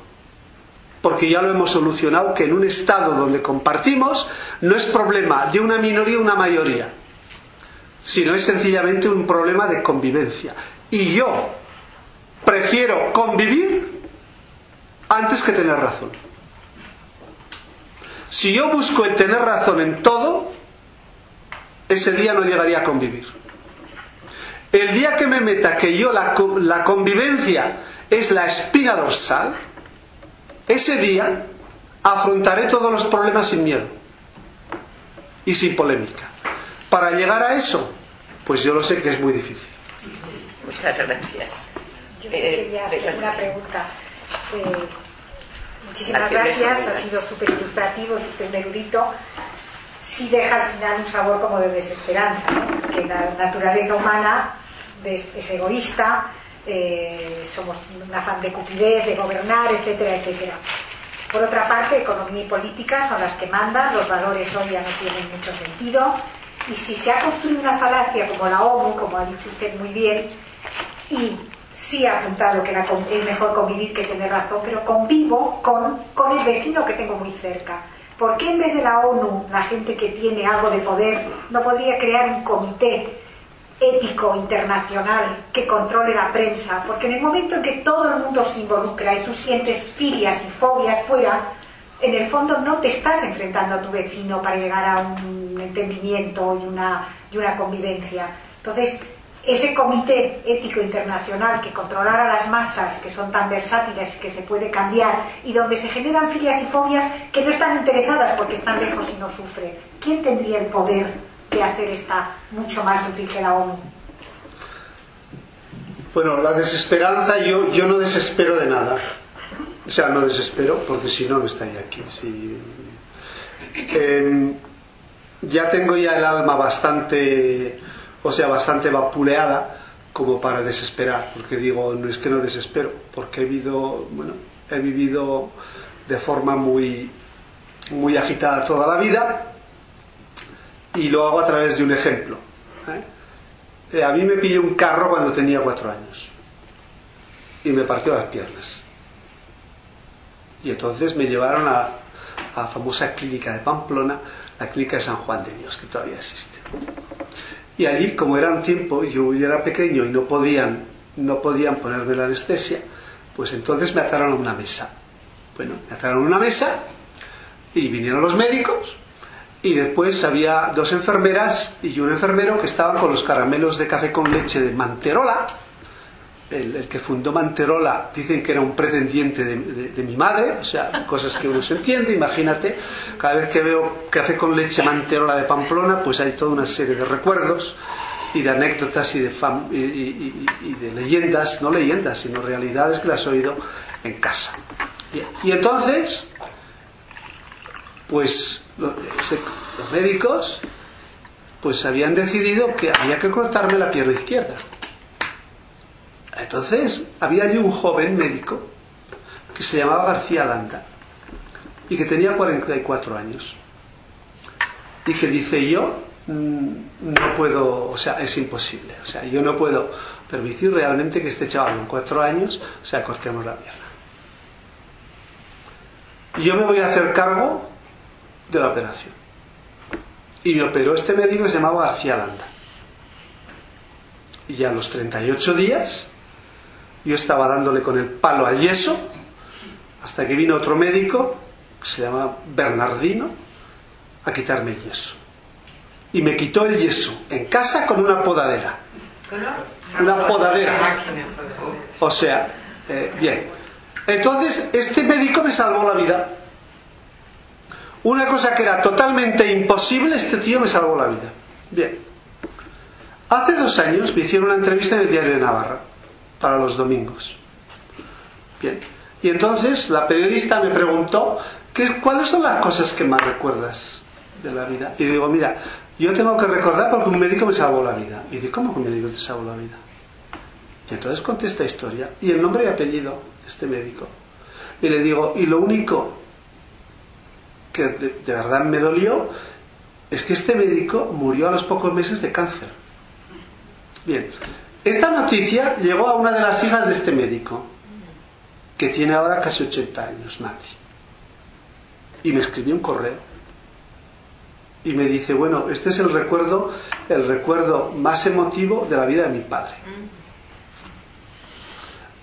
porque ya lo hemos solucionado, que en un estado donde compartimos no es problema de una minoría o una mayoría, sino es sencillamente un problema de convivencia. Y yo prefiero convivir antes que tener razón. Si yo busco tener razón en todo, ese día no llegaría a convivir. El día que me meta que yo la, la convivencia es la espina dorsal, ese día afrontaré todos los problemas sin miedo y sin polémica. Para llegar a eso, pues yo lo sé que es muy difícil. Muchas gracias. Yo Eh, quería hacer una pregunta. Eh, muchísimas Gracias, ha sido súper ilustrativo, un erudito. Sí deja al final un sabor como de desesperanza, ¿no? que la naturaleza humana es, egoísta, eh, somos un afán de cupidez, de gobernar, etcétera, etcétera. Por otra parte, economía y política son las que mandan, los valores hoy ya no tienen mucho sentido. Y si se ha construido una falacia como la ONU, como ha dicho usted muy bien, y sí ha apuntado que la es mejor convivir que tener razón, pero convivo con, con el vecino que tengo muy cerca. ¿Por qué en vez de la ONU, la gente que tiene algo de poder, no podría crear un comité ético internacional que controle la prensa? Porque en el momento en que todo el mundo se involucra y tú sientes filias y fobias fuera, en el fondo no te estás enfrentando a tu vecino para llegar a un entendimiento y una, y una convivencia. Entonces, ese comité ético internacional que controlara las masas, que son tan versátiles, que se puede cambiar, y donde se generan filias y fobias que no están interesadas porque están lejos y no sufren, ¿quién tendría el poder de hacer esta mucho más útil que la ONU? Bueno, la desesperanza, yo, yo no desespero de nada. O sea, no desespero porque si no, no estaría aquí. Si, Em, ya tengo ya el alma bastante, o sea, bastante vapuleada como para desesperar, porque digo, no es que no desespero, porque he vivido, bueno, he vivido de forma muy, muy agitada toda la vida y lo hago a través de un ejemplo. ¿eh? Eh, a mí me pilló un carro cuando tenía cuatro años y me partió las piernas. Y entonces me llevaron a, a la famosa clínica de Pamplona, la clínica de San Juan de Dios, que todavía existe. Y allí, como era un tiempo, yo era pequeño y no podían, no podían ponerme la anestesia, pues entonces me ataron a una mesa. Bueno, me ataron a una mesa y vinieron los médicos y después había dos enfermeras y un enfermero que estaban con los caramelos de café con leche de Manterola. El, que fundó Manterola dicen que era un pretendiente de, mi madre, o sea, cosas que uno se entiende, imagínate. Cada vez que veo café con leche Manterola de Pamplona, pues hay toda una serie de recuerdos y de anécdotas y de, y, de leyendas, no leyendas, sino realidades que las he oído en casa. Y entonces, pues lo- ese- los médicos pues habían decidido que había que cortarme la pierna izquierda. Entonces había allí un joven médico que se llamaba García Landa y que tenía 44 años y que dice yo mm, no puedo, o sea, es imposible, o sea, yo no puedo permitir realmente que este chaval con 4 años, o sea, cortemos la pierna. Y yo me voy a hacer cargo de la operación. Y me operó este médico que se llamaba García Landa. Y a los 38 días yo estaba dándole con el palo al yeso hasta que vino otro médico que se llama Bernardino a quitarme el yeso. Y me quitó el yeso en casa con una podadera. una podadera. O sea, eh, bien. Entonces, este médico me salvó la vida. Una cosa que era totalmente imposible, este tío me salvó la vida. Bien. Hace dos años me hicieron una entrevista en el diario de Navarra, para los domingos. Bien. Y entonces la periodista me preguntó, ¿qué, ¿cuáles son las cosas que más recuerdas de la vida? Y digo, mira, yo tengo que recordar porque un médico me salvó la vida. Y dice, ¿cómo que un médico te salvó la vida? Y entonces conté esta historia y el nombre y apellido de este médico. Y le digo, y lo único que de, de verdad me dolió es que este médico murió a los pocos meses de cáncer. Bien, esta noticia llegó a una de las hijas de este médico, que tiene ahora casi 80 años, Nati. Y me escribió un correo. Y me dice, bueno, este es el recuerdo, el recuerdo más emotivo de la vida de mi padre.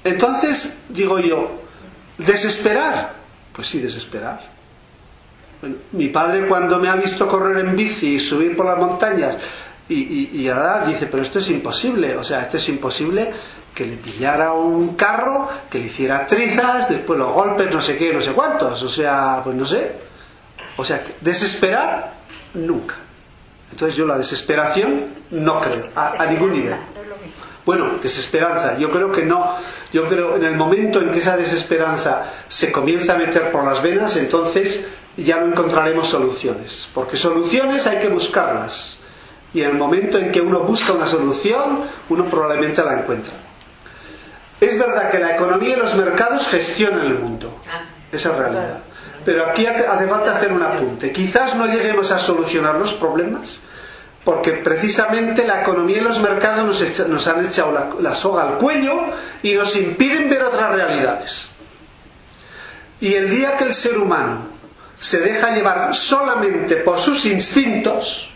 Entonces, digo yo, ¿desesperar? Pues sí, desesperar. Bueno, mi padre cuando me ha visto correr en bici y subir por las montañas y, y, y a dar, dice, pero esto es imposible, o sea, esto es imposible que le pillara un carro, que le hiciera trizas, después los golpes, no sé qué, no sé cuántos, o sea, pues no sé. O sea, desesperar, nunca. Entonces yo la desesperación no creo, a, a ningún nivel. Bueno, desesperanza, yo creo que no, yo creo en el momento en que esa desesperanza se comienza a meter por las venas, entonces ya no encontraremos soluciones, porque soluciones hay que buscarlas. Y en el momento en que uno busca una solución, uno probablemente la encuentra. Es verdad que la economía y los mercados gestionan el mundo. Esa es realidad. Pero aquí hace falta hacer un apunte. Quizás no lleguemos a solucionar los problemas porque precisamente la economía y los mercados nos, echa, nos han echado la, la, soga al cuello y nos impiden ver otras realidades. Y el día que el ser humano se deja llevar solamente por sus instintos,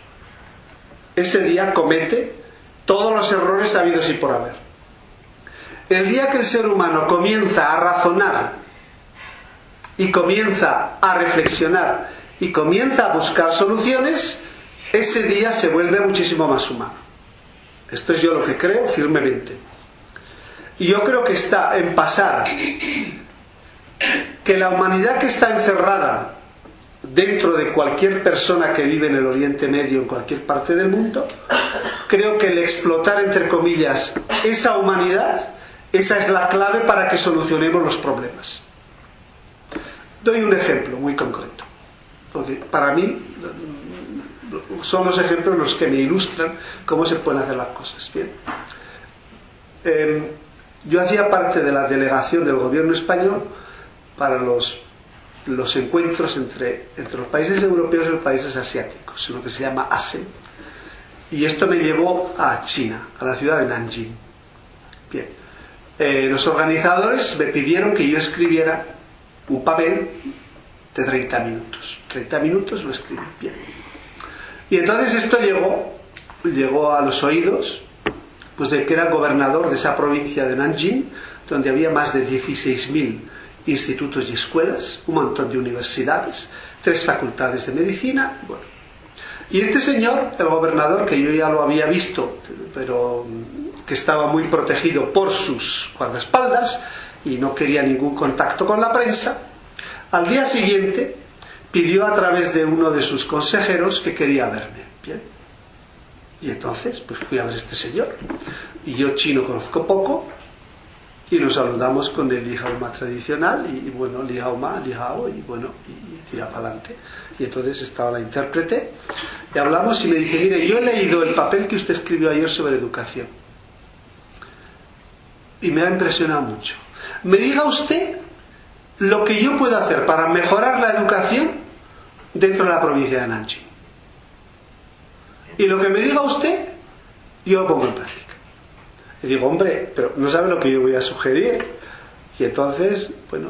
ese día comete todos los errores habidos y por haber. El día que el ser humano comienza a razonar y comienza a reflexionar y comienza a buscar soluciones, ese día se vuelve muchísimo más humano. Esto es yo lo que creo firmemente. Y yo creo que está en pasar que la humanidad que está encerrada dentro de cualquier persona que vive en el Oriente Medio, en cualquier parte del mundo, creo que el explotar, entre comillas, esa humanidad, esa es la clave para que solucionemos los problemas. Doy un ejemplo muy concreto, porque para mí son los ejemplos los que me ilustran cómo se pueden hacer las cosas. Bien. Eh, yo hacía parte de la delegación del gobierno español para los, los encuentros entre, entre los países europeos y los países asiáticos, lo que se llama ASEM. Y esto me llevó a China, a la ciudad de Nanjing. Bien. Eh, los organizadores me pidieron que yo escribiera un papel de 30 minutos. 30 minutos lo escribí. Bien. Y entonces esto llegó, llegó a los oídos pues de que era gobernador de esa provincia de Nanjing, donde había más de 16.000 institutos y escuelas, un montón de universidades, tres facultades de medicina. Bueno. Y este señor, el gobernador, que yo ya lo había visto, pero que estaba muy protegido por sus guardaespaldas y no quería ningún contacto con la prensa, al día siguiente pidió a través de uno de sus consejeros que quería verme. Bien. Y entonces, pues fui a ver a este señor. Y yo chino conozco poco, y nos saludamos con el Lihaoma tradicional, y, y bueno, Lihaoma, Lihao, y bueno, y, y tira para adelante. Y entonces estaba la intérprete, y hablamos y le dije, mire, yo he leído el papel que usted escribió ayer sobre educación. Y me ha impresionado mucho. Me diga usted lo que yo puedo hacer para mejorar la educación dentro de la provincia de Nanchi. Y lo que me diga usted, yo lo pongo en práctica. Y digo, hombre, pero no sabe lo que yo voy a sugerir. Y entonces, bueno,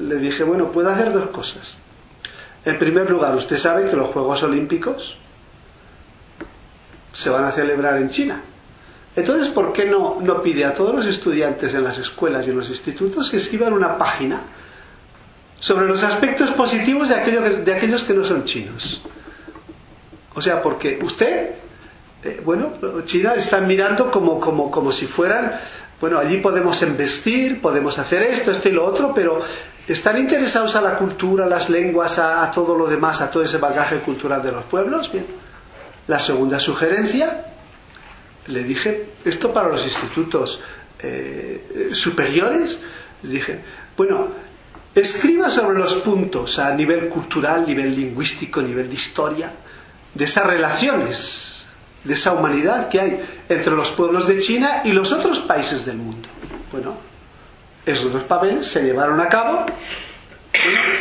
le dije, bueno, puedo hacer dos cosas. En primer lugar, usted sabe que los Juegos Olímpicos se van a celebrar en China. Entonces, ¿por qué no, no pide a todos los estudiantes en las escuelas y en los institutos que escriban una página sobre los aspectos positivos de, de aquellos que no son chinos? O sea, porque usted eh, bueno, China están mirando como, como, como si fueran, bueno, allí podemos investir, podemos hacer esto, esto y lo otro, pero están interesados a la cultura, a las lenguas, a, todo lo demás, a todo ese bagaje cultural de los pueblos. Bien. La segunda sugerencia, le dije, esto para los institutos eh, superiores, les dije, bueno, escriba sobre los puntos a nivel cultural, nivel lingüístico, nivel de historia, de esas relaciones, de esa humanidad que hay entre los pueblos de China y los otros países del mundo. Bueno, esos dos papeles se llevaron a cabo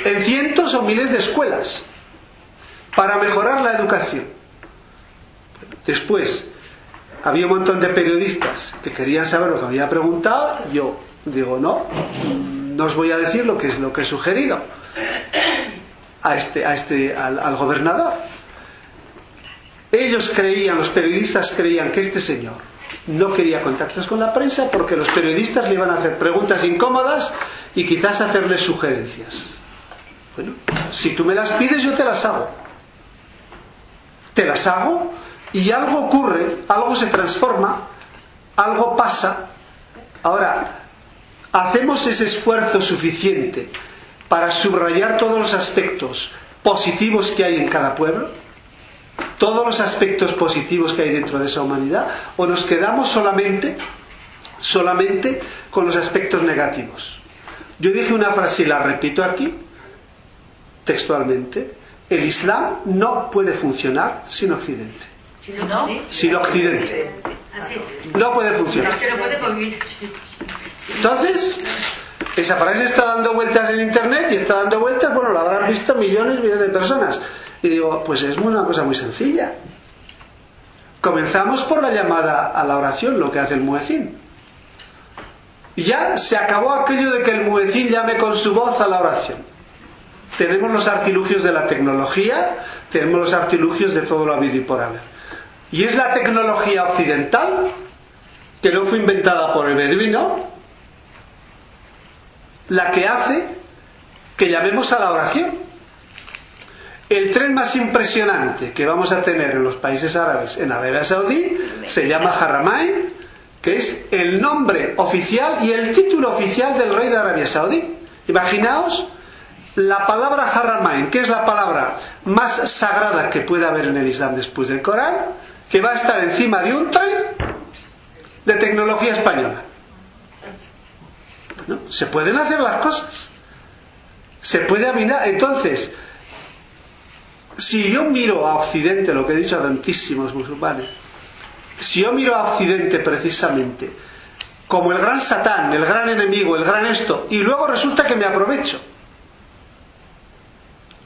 en cientos o miles de escuelas para mejorar la educación. Después, había un montón de periodistas que querían saber lo que había preguntado. Yo digo, no, no os voy a decir lo que es lo que he sugerido a este, a este, al, al gobernador. Ellos creían, los periodistas creían que este señor no quería contactos con la prensa porque los periodistas le iban a hacer preguntas incómodas y quizás hacerle sugerencias. Bueno, si tú me las pides, yo te las hago. Te las hago y algo ocurre, algo se transforma, algo pasa. Ahora, hacemos ese esfuerzo suficiente para subrayar todos los aspectos positivos que hay en cada pueblo, todos los aspectos positivos que hay dentro de esa humanidad, o nos quedamos solamente, solamente con los aspectos negativos. Yo dije una frase y la repito aquí, textualmente, el Islam no puede funcionar sin Occidente. ¿No? Sin Occidente. No puede funcionar. Entonces, esa frase está dando vueltas en internet y está dando vueltas, bueno, la habrán visto millones y millones de personas. Y digo, pues es una cosa muy sencilla. Comenzamos por la llamada a la oración, lo que hace el muecín. Ya se acabó aquello de que el muecín llame con su voz a la oración. Tenemos los artilugios de la tecnología, tenemos los artilugios de todo lo habido y por haber. Y es la tecnología occidental, que no fue inventada por el beduino, la que hace que llamemos a la oración. El tren más impresionante que vamos a tener en los países árabes, en Arabia Saudí, se llama Haramain, que es el nombre oficial y el título oficial del rey de Arabia Saudí. Imaginaos la palabra Haramain, que es la palabra más sagrada que puede haber en el Islam después del Corán, que va a estar encima de un tren de tecnología española. ¿No? Se pueden hacer las cosas. Se puede aminar. Entonces, si yo miro a Occidente, lo que he dicho a tantísimos musulmanes, si yo miro a Occidente precisamente como el gran satán, el gran enemigo, el gran esto, y luego resulta que me aprovecho,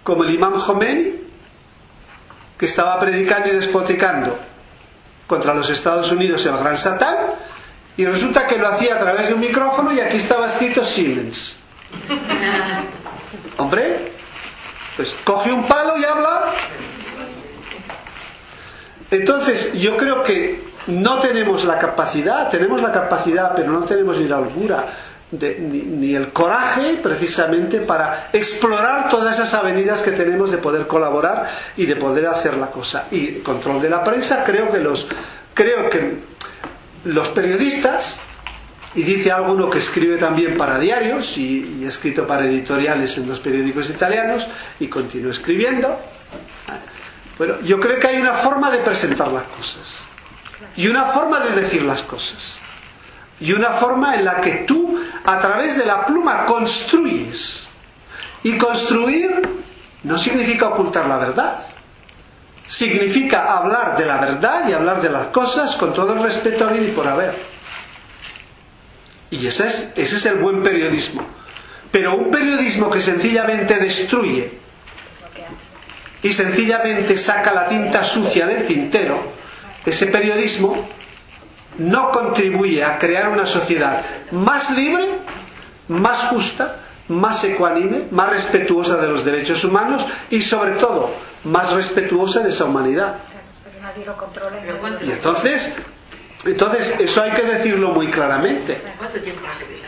como el imam Khomeini, que estaba predicando y despoticando contra los Estados Unidos el gran satán, y resulta que lo hacía a través de un micrófono y aquí estaba escrito Siemens. Hombre, pues coge un palo y habla. Entonces, yo creo que no tenemos la capacidad, tenemos la capacidad, pero no tenemos ni la holgura, ni, ni el coraje precisamente para explorar todas esas avenidas que tenemos de poder colaborar y de poder hacer la cosa. Y control de la prensa, creo que los, creo que los periodistas, y dice alguno que escribe también para diarios y, ha escrito para editoriales en los periódicos italianos y continúa escribiendo. Bueno, yo creo que hay una forma de presentar las cosas y una forma de decir las cosas y una forma en la que tú a través de la pluma construyes y construir no significa ocultar la verdad significa hablar de la verdad y hablar de las cosas con todo el respeto habido y por haber. Y ese es, ese es el buen periodismo. Pero un periodismo que sencillamente destruye y sencillamente saca la tinta sucia del tintero, ese periodismo no contribuye a crear una sociedad más libre, más justa, más ecuánime, más respetuosa de los derechos humanos y sobre todo más respetuosa de esa humanidad. Pero nadie lo controla. y Pero nadie- ¿cuánto, Y entonces, entonces eso hay que decirlo muy claramente. ¿cuánto tiempo hace que se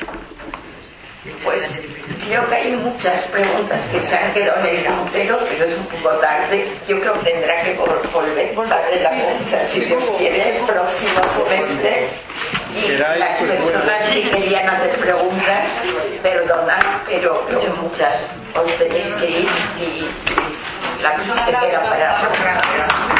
Pues Creo que hay muchas preguntas que se han quedado en el tintero, pero es un poco tarde. Yo creo que tendrá que vol- volver Padre Lacunza, si Dios quiere, el próximo semestre. Y las bueno. personas que querían hacer preguntas, perdonad, pero, pero muchas os tenéis que ir y, la se queda para.